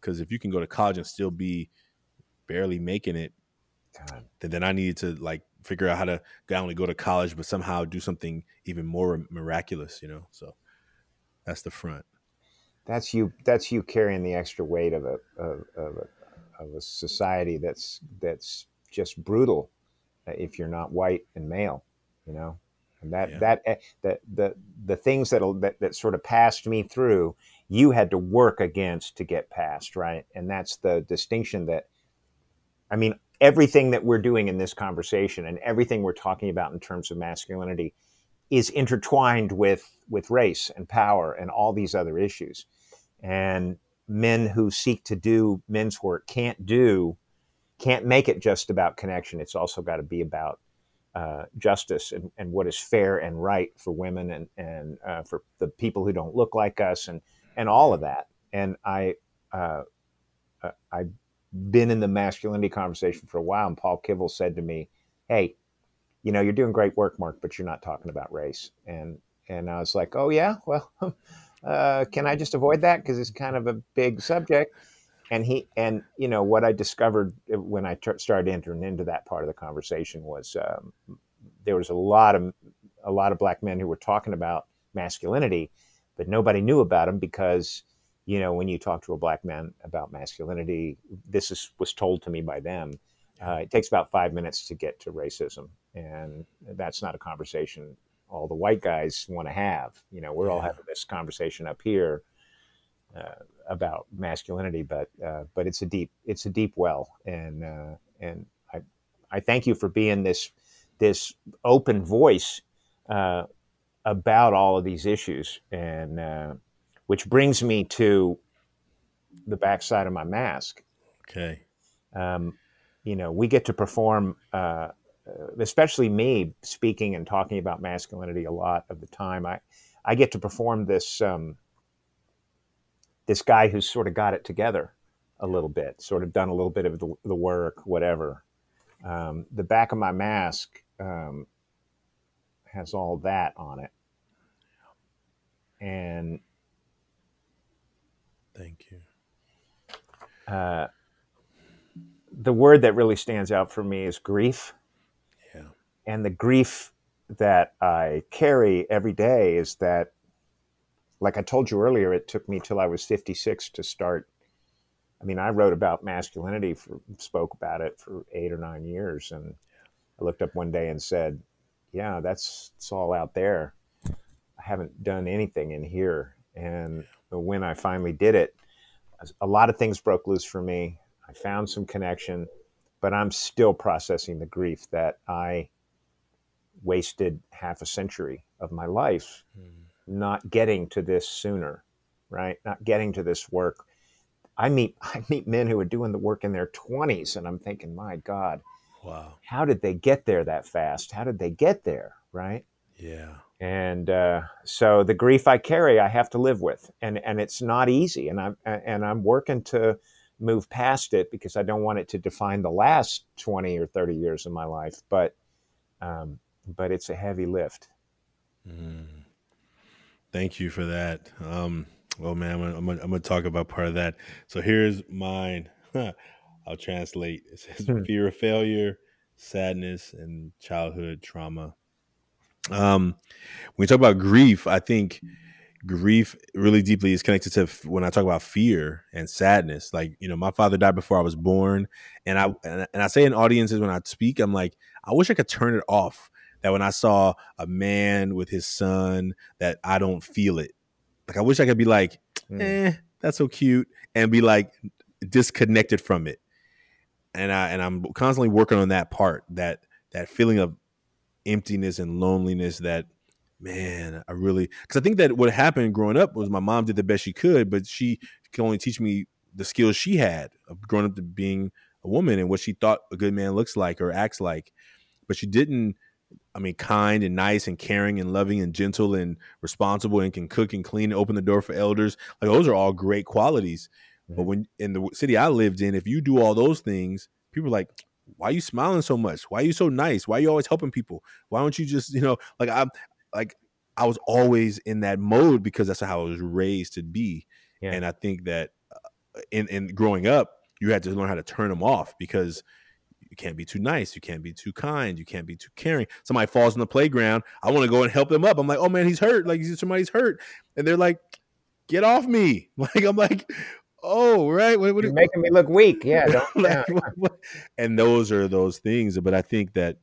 because if you can go to college and still be barely making it, then then I needed to like figure out how to not only go to college but somehow do something even more miraculous, you know. So that's the front. That's you. That's you carrying the extra weight of a of, of a of a society that's that's just brutal uh, if you're not white and male, you know. And that yeah. that uh, the the the things that that that sort of passed me through, you had to work against to get past, right? And that's the distinction that, I mean, everything that we're doing in this conversation and everything we're talking about in terms of masculinity is intertwined with with race and power and all these other issues. And men who seek to do men's work can't do can't make it just about connection. It's also got to be about uh, justice and, and what is fair and right for women and and uh, for the people who don't look like us and and all of that. And I uh, uh I've been in the masculinity conversation for a while, and Paul Kivel said to me, "Hey, you know, you're doing great work, Mark, but you're not talking about race." And and I was like, "Oh yeah, well." (laughs) Uh, can I just avoid that because it's kind of a big subject? and he and you know what I discovered when I t- started entering into that part of the conversation was um, there was a lot of a lot of black men who were talking about masculinity, but nobody knew about them because you know when you talk to a black man about masculinity, this is was told to me by them. Uh, it takes about five minutes to get to racism, and that's not a conversation all the white guys want to have. You know, we're yeah. all having this conversation up here. Uh, about masculinity, but uh, but it's a deep it's a deep well, and uh, and I I thank you for being this this open voice uh, about all of these issues, and uh, which brings me to the backside of my mask. Okay. Um, you know, we get to perform, uh, especially me, speaking and talking about masculinity a lot of the time. I I get to perform this. Um, this guy who's sort of got it together a little bit, sort of done a little bit of the, the work, whatever. Um, the back of my mask um, has all that on it. And thank you. Uh, the word that really stands out for me is grief. Yeah. And the grief that I carry every day is that like I told you earlier, it took me till I was 56 to start. I mean, I wrote about masculinity, for, spoke about it for eight or nine years, and I looked up one day and said, "Yeah, that's it's all out there. Haven't done anything in here." And when I finally did it, a lot of things broke loose for me. I found some connection, but I'm still processing the grief that I wasted half a century of my life mm. not getting to this sooner, right? Not getting to this work. I meet (laughs) I meet men who are doing the work in their 20s and I'm thinking, "My god, wow. How did they get there that fast? How did they get there?" Right? Yeah. And uh, so the grief I carry, I have to live with, and and it's not easy. And I'm and I'm working to move past it because I don't want it to define the last twenty or thirty years of my life. But um, but it's a heavy lift. Mm. Thank you for that. Um, well, man, I'm gonna, I'm, gonna, I'm gonna talk about part of that. So here's mine. (laughs) I'll translate. It says hmm. fear of failure, sadness, and childhood trauma. Um, when you talk about grief, I think grief really deeply is connected to when I talk about fear and sadness. Like, you know, my father died before I was born, and I and I say in audiences when I speak, I'm like, I wish I could turn it off. That when I saw a man with his son, that I don't feel it. Like, I wish I could be like, mm. eh, that's so cute, and be like disconnected from it. And I and I'm constantly working on that part, that that feeling of emptiness and loneliness that man i really because i think that what happened growing up was my mom did the best she could but she could only teach me the skills she had of growing up to being a woman and what she thought a good man looks like or acts like. But she didn't i mean kind and nice and caring and loving and gentle and responsible and can cook and clean and open the door for elders. Like those are all great qualities. Mm-hmm. but when in the city i lived in if you do all those things people are like why are you smiling so much? Why are you so nice? Why are you always helping people? Why don't you just, you know, like I'm like I was always in that mode because that's how I was raised to be. Yeah. And I think that uh, in in growing up, you had to learn how to turn them off because you can't be too nice, you can't be too kind, you can't be too caring. Somebody falls in the playground, I want to go and help them up. I'm like, "Oh man, he's hurt. Like somebody's hurt." And they're like, "Get off me." (laughs) Like I'm like, oh right what, what, You're making me look weak. Yeah, (laughs) like, and those are those things but i think that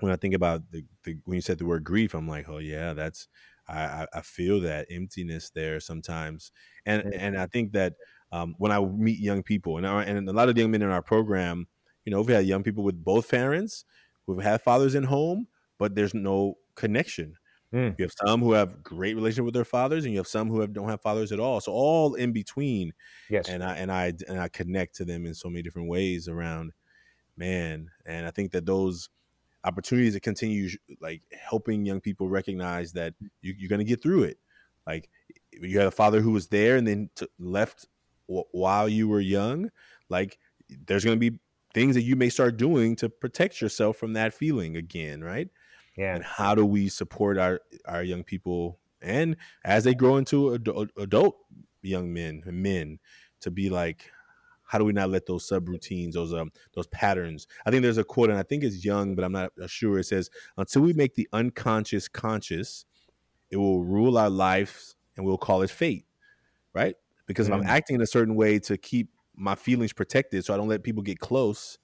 when i think about the, the, when you said the word grief i'm like oh yeah that's i i feel that emptiness there sometimes. And mm-hmm. and i think that um, when i meet young people and, our, and a lot of young men in our program you know we have young people with both parents who've had fathers in home but there's no connection Mm. You have some who have great relationship with their fathers, and you have some who have, don't have fathers at all. So all in between. Yes. And I and I and I connect to them in so many different ways around man. And I think that those opportunities to continue like helping young people recognize that you, are going to get through it. Like you had a father who was there and then t- left w- while you were young. Like there's going to be things that you may start doing to protect yourself from that feeling again, right? Yeah. And how do we support our our Jung people and as they grow into adult, adult young men and men to be like how do we not let those subroutines, those um, those patterns? I think there's a quote, and I think it's young but I'm not sure. It says, "Until we make the unconscious conscious, it will rule our lives, and we'll call it fate." Right? Because mm. if I'm mm. acting in a certain way to keep my feelings protected, so I don't let people get close,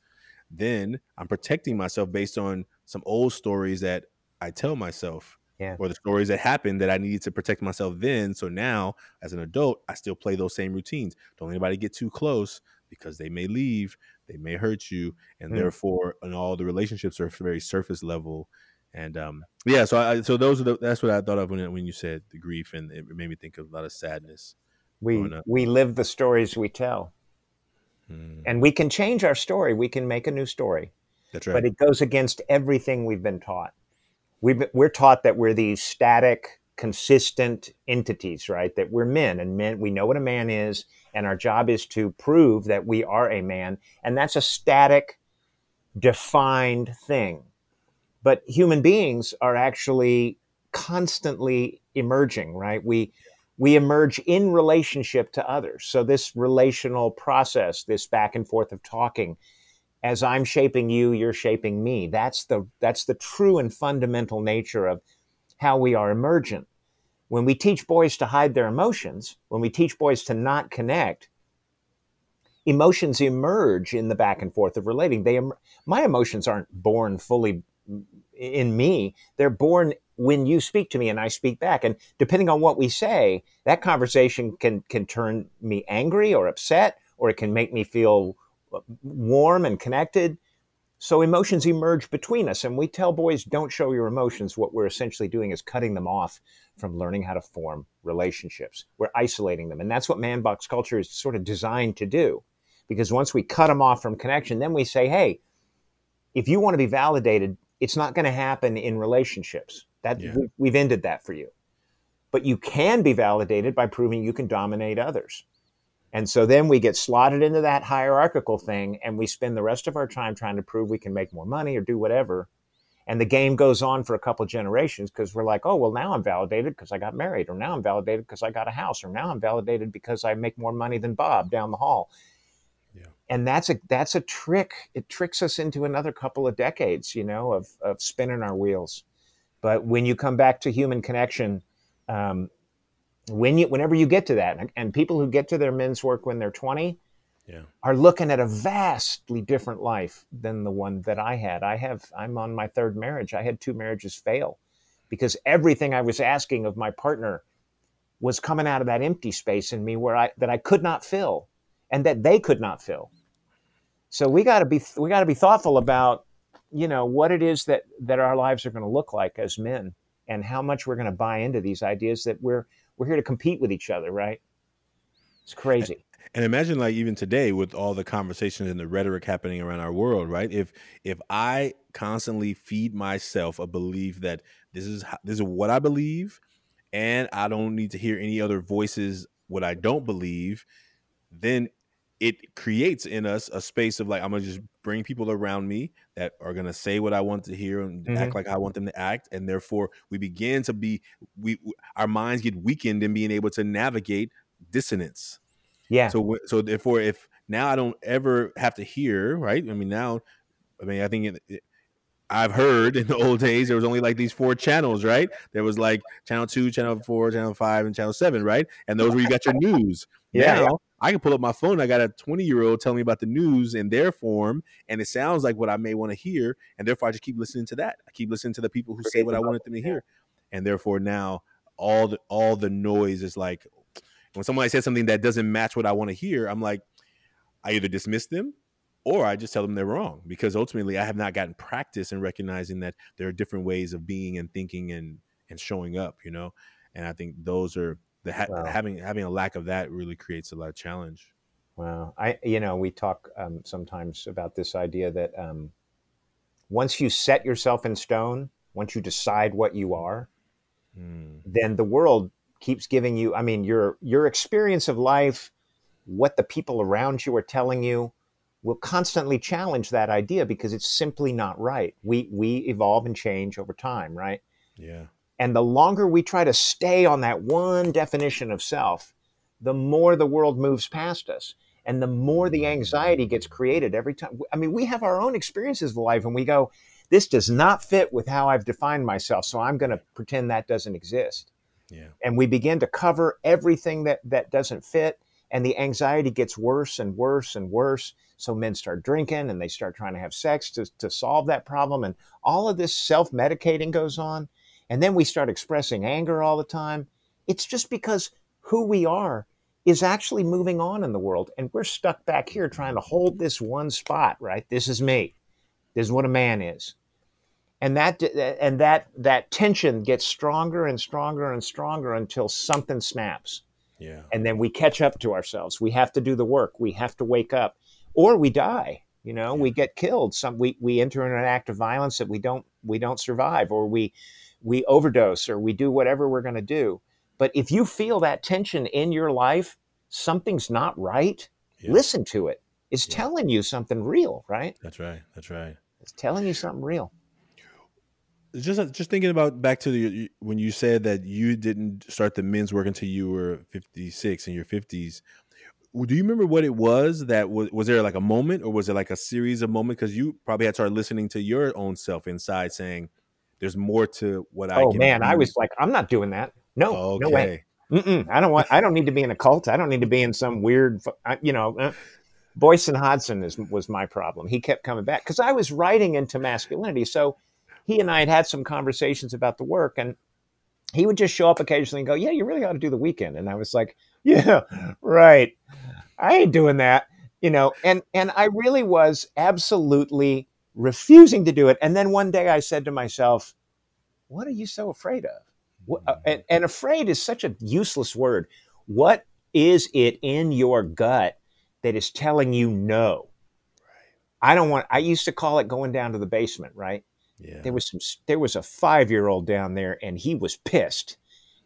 then I'm protecting myself based on some old stories that I tell myself. Yeah. Or the stories that happened that I needed to protect myself then. So now, as an adult, I still play those same routines. Don't anybody get too close because they may leave, they may hurt you, and mm. therefore, and all the relationships are very surface level. And um, yeah, so I, so those are the, that's what I thought of when when you said the grief, and it made me think of a lot of sadness. We we live the stories we tell, mm. and we can change our story. We can make a new story. That's right. But it goes against everything we've been taught. We've, we're taught that we're these static, consistent entities, right? That we're men and men, we know what a man is, and our job is to prove that we are a man. And that's a static, defined thing. But human beings are actually constantly emerging, right? We, we emerge in relationship to others. So this relational process, this back and forth of talking, as I'm shaping you, you're shaping me. That's the that's the true and fundamental nature of how we are emergent. When we teach boys to hide their emotions, when we teach boys to not connect, emotions emerge in the back and forth of relating. They my emotions aren't born fully in me. They're born when you speak to me and I speak back. And depending on what we say, that conversation can can turn me angry or upset, or it can make me feel warm and connected. So emotions emerge between us. And we tell boys, don't show your emotions. What we're essentially doing is cutting them off from learning how to form relationships. We're isolating them. And that's what man box culture is sort of designed to do. Because once we cut them off from connection, then we say, hey, if you want to be validated, it's not going to happen in relationships. That yeah. we've ended that for you. But you can be validated by proving you can dominate others. And so then we get slotted into that hierarchical thing and we spend the rest of our time trying to prove we can make more money or do whatever. And the game goes on for a couple generations because we're like, oh, well, now I'm validated because I got married, or now I'm validated because I got a house, or now I'm validated because I make more money than Bob down the hall. Yeah. And that's a that's a trick. It tricks us into another couple of decades, you know, of of spinning our wheels. But when you come back to human connection, um, when you whenever you get to that and, people who get to their men's work when they're 20 yeah. are looking at a vastly different life than the one that I had. I have I'm on my third marriage. I had two marriages fail because everything I was asking of my partner was coming out of that empty space in me where I that I could not fill and that they could not fill. So we got to be we got to be thoughtful about you know what it is that that our lives are going to look like as men and how much we're going to buy into these ideas that we're we're here to compete with each other, right? It's crazy. And imagine like even today with all the conversations and the rhetoric happening around our world, right? If if I constantly feed myself a belief that this is how, this is what I believe and I don't need to hear any other voices what I don't believe, then it creates in us a space of like I'm gonna just bring people around me that are gonna say what I want to hear and mm-hmm. act like I want them to act, and therefore we begin to be we our minds get weakened in being able to navigate dissonance. Yeah. So so therefore, if now I don't ever have to hear right, I mean now, I mean I think it, it, I've heard in the old days there was only like these four channels, right? There was like channel two, channel four, channel five, and channel seven, right? And those were you got your news. Yeah, now yeah. I can pull up my phone. I got a 20 year old telling me about the news in their form, and it sounds like what I may want to hear. And therefore, I just keep listening to that. I keep listening to the people who say what I wanted them to hear. And therefore, now all the all the noise is like when somebody says something that doesn't match what I want to hear, I'm like, I either dismiss them or I just tell them they're wrong because ultimately I have not gotten practice in recognizing that there are different ways of being and thinking and and showing up, you know. And I think those are the ha- wow. having having a lack of that really creates a lot of challenge. Wow, I you know we talk um, sometimes about this idea that um, once you set yourself in stone, once you decide what you are, mm. then the world keeps giving you. I mean, your your experience of life, what the people around you are telling you, will constantly challenge that idea because it's simply not right. We we evolve and change over time, right? Yeah. And the longer we try to stay on that one definition of self, the more the world moves past us. And the more the anxiety gets created every time. I mean, we have our own experiences of life and we go, this does not fit with how I've defined myself. So I'm going to pretend that doesn't exist. Yeah. And we begin to cover everything that, that doesn't fit. And the anxiety gets worse and worse and worse. So men start drinking and they start trying to have sex to, to solve that problem. And all of this self medicating goes on and then we start expressing anger all the time, it's just because who we are is actually moving on in the world. And we're stuck back here trying to hold this one spot, right? This is me. This is what a man is. And that and that that tension gets stronger and stronger and stronger until something snaps. Yeah. And then we catch up to ourselves. We have to do the work. We have to wake up. Or we die. You know, yeah. we get killed. Some we, we enter in an act of violence that we don't we don't survive, or we we overdose or we do whatever we're going to do. But if you feel that tension in your life, something's not right, yeah. listen to it. It's yeah. telling you something real, right? That's right. That's right. It's telling you something real. Just just thinking about back to the when you said that you didn't start the men's work until you were 56 in your 50s. Do you remember what it was that was was there like a moment or was it like a series of moments because you probably had started listening to your own self inside saying there's more to what I. Oh man, do. I was like, I'm not doing that. No, okay. no way. Mm-mm, I don't want. I don't need to be in a cult. I don't need to be in some weird. You know, uh, Boysen Hodgson is was my problem. He kept coming back because I was writing into masculinity. So he and I had had some conversations about the work, and he would just show up occasionally and go, "Yeah, you really ought to do the weekend." And I was like, (laughs) "Yeah, right. I ain't doing that." you know, and and I really was absolutely refusing to do it. And then one day I said to myself, "What are you so afraid of?" What, uh, and, and afraid is such a useless word. What is it in your gut that is telling you no? I don't want. I used to call it going down to the basement. Right? Yeah. There was some. There was a five year old down there, and he was pissed,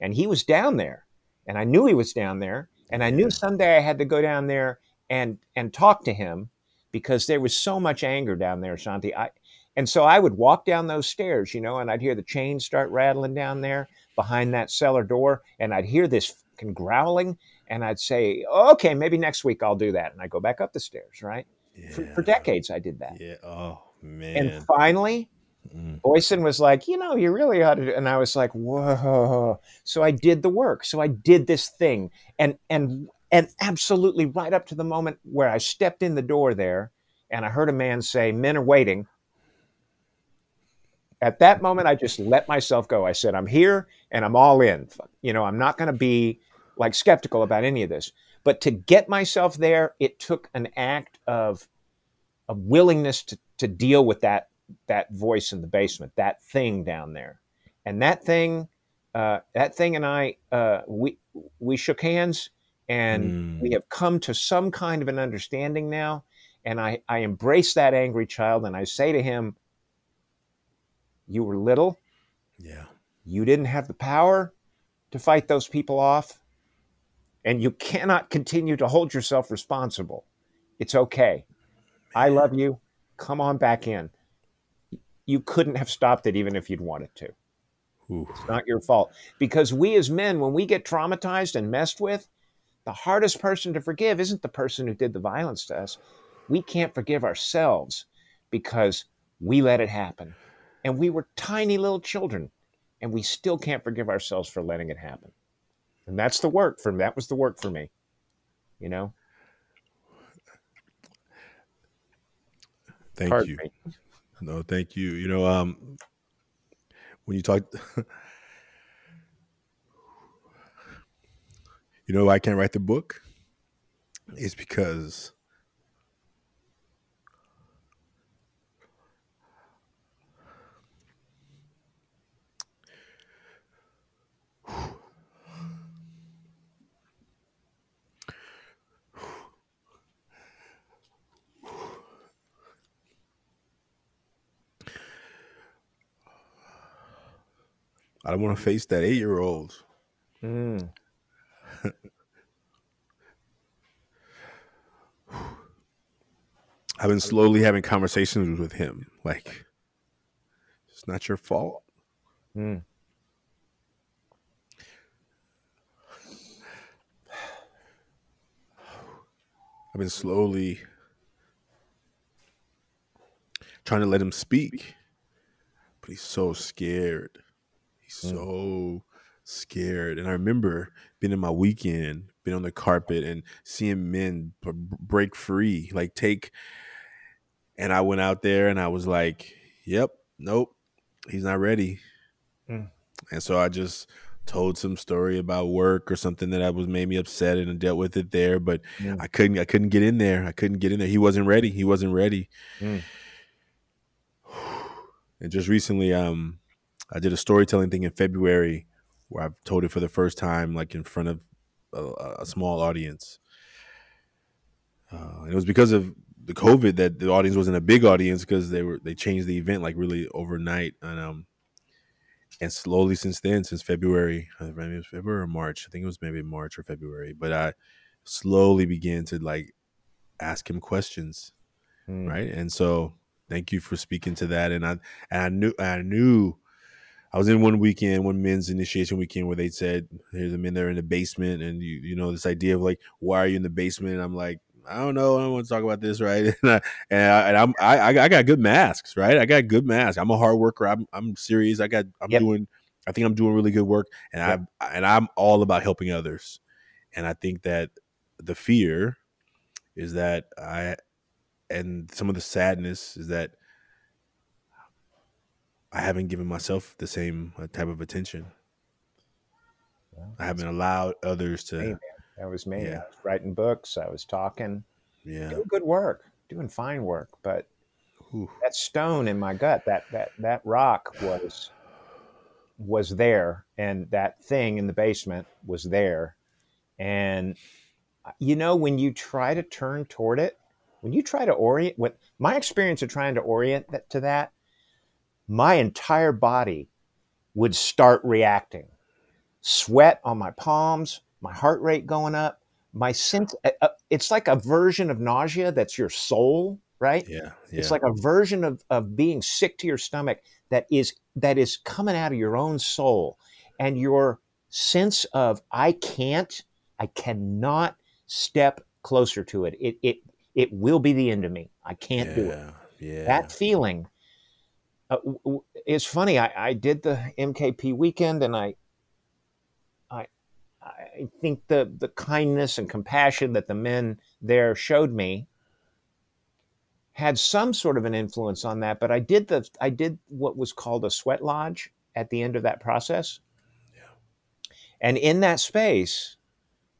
and he was down there, and I knew he was down there, and I knew someday I had to go down there and and talk to him because there was so much anger down there, Shanti. I and so I would walk down those stairs, you know, and I'd hear the chains start rattling down there behind that cellar door, and I'd hear this fucking growling, and I'd say, "Okay, maybe next week I'll do that," and I go back up the stairs, right? For, for decades, I did that, Yeah. Oh man. and finally, Mm. Boysen was like, "You know, you really ought to," do, and I was like, "Whoa!" So I did the work. So I did this thing, and and and absolutely right up to the moment where I stepped in the door there, and I heard a man say, "Men are waiting." At that moment, I just let myself go. I said, "I'm here, and I'm all in." You know, I'm not going to be like skeptical about any of this. But to get myself there, it took an act of of willingness to, to deal with that that voice in the basement, that thing down there, and that thing, uh, that thing, and I, uh, we we shook hands, and Mm. we have come to some kind of an understanding now. And I I embrace that angry child, and I say to him, "You were little, Yeah. you didn't have the power to fight those people off, and you cannot continue to hold yourself responsible. It's okay. I love you. Come on back in." You couldn't have stopped it even if you'd wanted to. Ooh. It's not your fault. Because we as men, when we get traumatized and messed with, the hardest person to forgive isn't the person who did the violence to us. We can't forgive ourselves because we let it happen. And we were tiny little children, and we still can't forgive ourselves for letting it happen. And that's the work for me. that was the work for me. You know? Thank Pardon you. me. No, thank you. You know, um, when you talk, (laughs) you know, why I can't write the book. It's because I don't want to face that eight year old. Mm. I've been slowly having conversations with him. Like, it's not your fault. Mm. I've been slowly trying to let him speak, but he's so scared. He's Mm. so scared. And I remember being in my weekend, being on the carpet and seeing men break free, like take. And I went out there and I was like, yep, nope, he's not ready. Mm. And so I just told some story about work or something that I was made me upset and dealt with it there. But Mm. I couldn't I couldn't get in there. I couldn't get in there. He wasn't ready. He wasn't ready. Mm. (sighs) And just recently, um, I did a storytelling thing in February where I've told it for the first time, like in front of a, a small audience. Uh, and it was because of the COVID that the audience wasn't a big audience because they were they changed the event like really overnight. And um, and slowly since then, since February, uh, maybe it was February or March. I think it was maybe March or February. But I slowly began to like ask him questions Mm. right and so thank you for speaking to that and i and i knew i knew i was in one weekend one men's initiation weekend where they said here's the men that are in the basement and you you know this idea of like why are you in the basement and i'm like i don't know i don't want to talk about this right (laughs) and, I, and, I, i'm I, I I got good masks right i got good masks i'm a hard worker i'm, I'm serious i got i'm Yep. doing i think i'm doing really good work and Yep. i and i'm all about helping others and i think that the fear is that i and some of the sadness is that I haven't given myself the same uh, type of attention. Well, I haven't allowed others to. That was me. Yeah. Was writing books. I was talking. Yeah. doing good work, doing fine work, but Ooh. that stone in my gut, that that that rock was was there, and that thing in the basement was there, and uh, you know when you try to turn toward it, when you try to orient, what my experience of trying to orient that, to that, my entire body would start reacting, sweat on my palms, my heart rate going up, my sense. uh, uh, It's like a version of nausea that's your soul, right? Yeah. It's like a version of, of being sick to your stomach that is that is coming out of your own soul. And your sense of I can't, I cannot step closer to it. It it it will be the end of me. I can't do it. Yeah. Yeah. That feeling uh, it's funny. I, I did the MKP weekend and I I think the the kindness and compassion that the men there showed me had some sort of an influence on that. But I did the I did what was called a sweat lodge at the end of that process. And in that space,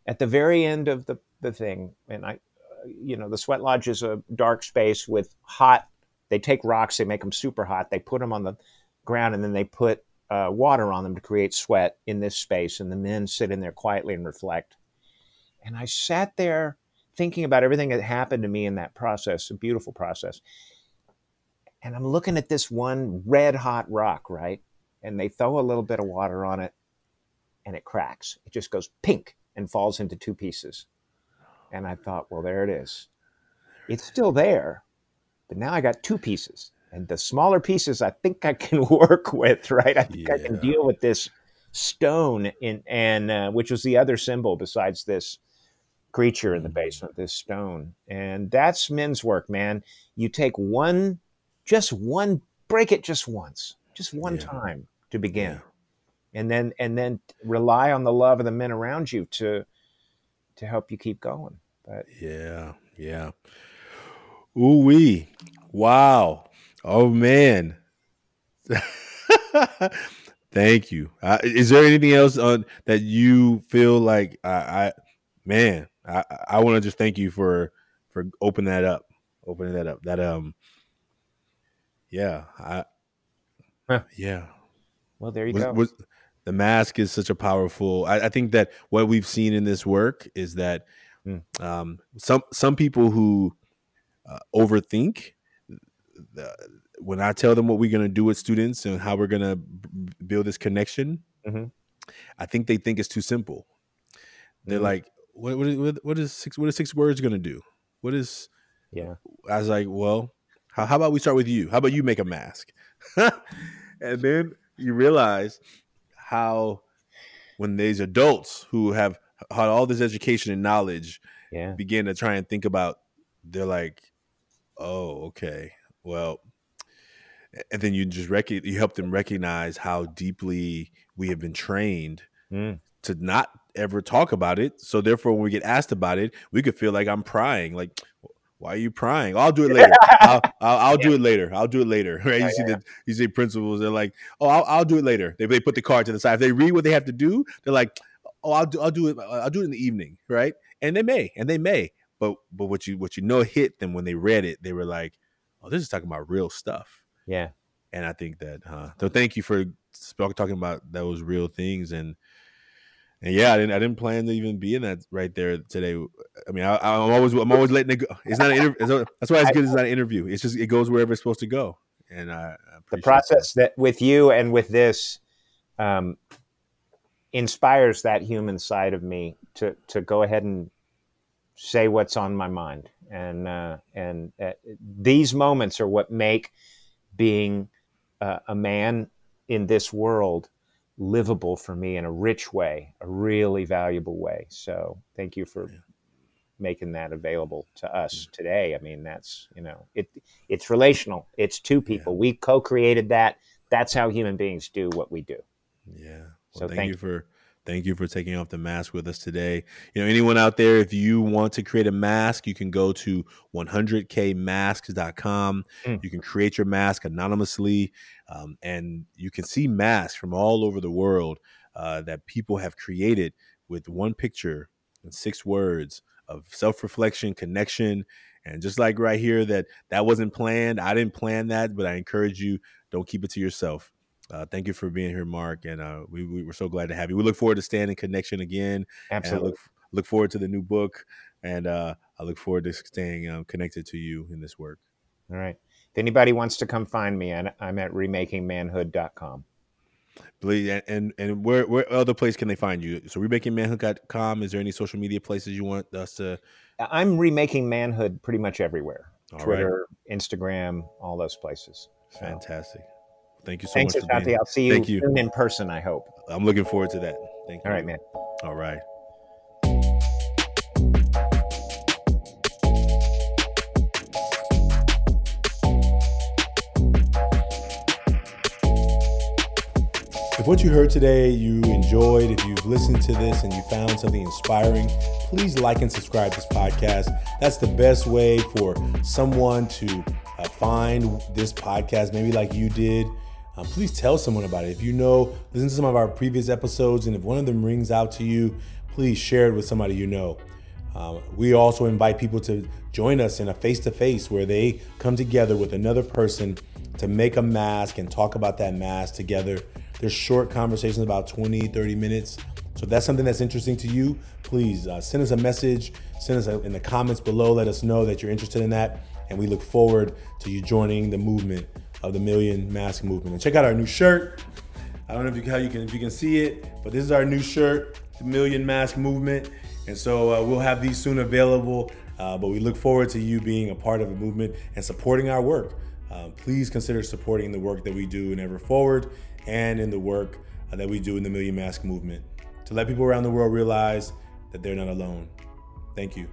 at the very end of the, the thing, and I, you know, the sweat lodge is a dark space with hot, they take rocks, they make them super hot, they put them on the ground, and then they put uh, water on them to create sweat in this space. And the men sit in there quietly and reflect. And I sat there thinking about everything that happened to me in that process, a beautiful process. And I'm looking at this one red hot rock, right? And they throw a little bit of water on it and it cracks. It just goes pink and falls into two pieces. And I thought, well, there it is. It's still there, but now I got two pieces. And the smaller pieces I think I can (laughs) work with, right? I think I can deal with this stone in and uh, which was the other symbol besides this creature in the basement, this stone. And that's men's work, man. You take one, just one, break it just once, just one Yeah. time to begin Yeah. and then and then rely on the love of the men around you to to help you keep going but Yeah, yeah. Ooh wee. Wow. Oh man. (laughs) Thank you. Uh, is there anything else on that you feel like I, I man, I, I want to just thank you for for opening that up, opening that up. That um, yeah, I, Huh. yeah. well there you was, go was- the mask is such a powerful I, I think that what we've seen in this work is that Mm. um, some some people who uh, overthink the, when i tell them what we're going to do with students and how we're going to b- build this connection Mhm. i think they think it's too simple they're Mhm. like what, what, is- what is six what is six words going to do what is yeah I was like, well, how, how about we start with you? How about you make a mask? (laughs) and then you realize how when these adults who have had all this education and knowledge yeah begin to try and think about, they're like, oh, okay, well, and then you just rec- you help them recognize how deeply we have been trained Mm. to not ever talk about it. So therefore, when we get asked about it, we could feel like I'm prying. Like, why are you prying? I'll do it later. (laughs) I'll, I'll, I'll do it later. I'll do it later. (laughs) Right? You see the you see principals. They're like, oh, I'll, I'll do it later. They, they put the card to the side. If they read what they have to do, they're like, oh, I'll do I'll do it. I'll do it in the evening, right? And they may, and they may. But but what you what you know hit them when they read it, they were like, oh, this is talking about real stuff. yeah And I think that, huh? So thank you for talking about those real things and and yeah, I didn't I didn't plan to even be in that right there today. I mean, I, I'm always I'm always letting it go. It's not an interview. That's why it's good. It's not an interview. It's just it goes wherever it's supposed to go. And I, I the process that with you and with this um, inspires that human side of me to to go ahead and say what's on my mind and uh, and uh, these moments are what make being uh, a man in this world livable for me in a rich way a really valuable way. So thank you for Yeah. making that available to us today. I mean that's you know it it's relational. It's two people. We co-created that. That's how human beings do what we do. Yeah. Well, So thank, thank you for thank you for taking off the mask with us today. You know, anyone out there, if you want to create a mask, you can go to 100kmasks.com. Mm. You can create your mask anonymously, um, and you can see masks from all over the world uh, that people have created with one picture and six words of self reflection, connection, and just like right here, that that wasn't planned. I didn't plan that, but I encourage you don't keep it to yourself. Uh, thank you for being here, Mark, and uh, we, we were so glad to have you. We look forward to staying in connection again. Absolutely. look look forward to the new book, and uh, I look forward to staying um, connected to you in this work. All right. If anybody wants to come find me, I'm at remakingmanhood.com. Believe and and where where other place can they find you? So remakingmanhood.com. Is there any social media places you want us to? I'm remaking manhood pretty much everywhere. All Twitter, right. Instagram, all those places. So. Thank you so Thanks, much. Thanks, I'll see you, Thank you soon in person. I hope. I'm looking forward to that. Thank you. All right, man. All right. If what you heard today you enjoyed, if you've listened to this and you found something inspiring, please like and subscribe to this podcast. That's the best way for someone to uh, find this podcast, maybe like you did. Um, please tell someone about it. If you know, listen to some of our previous episodes, and if one of them rings out to you, please share it with somebody you know. Um, we also invite people to join us in a face to face where they come together with another person to make a mask and talk about that mask together. There's short conversations about 20, 30 minutes. So if that's something that's interesting to you, please uh, send us a message, send us a, in the comments below, let us know that you're interested in that. And we look forward to you joining the movement of the Million Mask Movement. And check out our new shirt. I don't know if you, how you can if you can see it, but this is our new shirt, the Million Mask Movement. And so uh, we'll have these soon available. Uh, but we look forward to you being a part of a movement and supporting our work. Uh, please consider supporting the work that we do in Ever Forward and in the work uh, that we do in the Million Mask Movement to let people around the world realize that they're not alone. Thank you.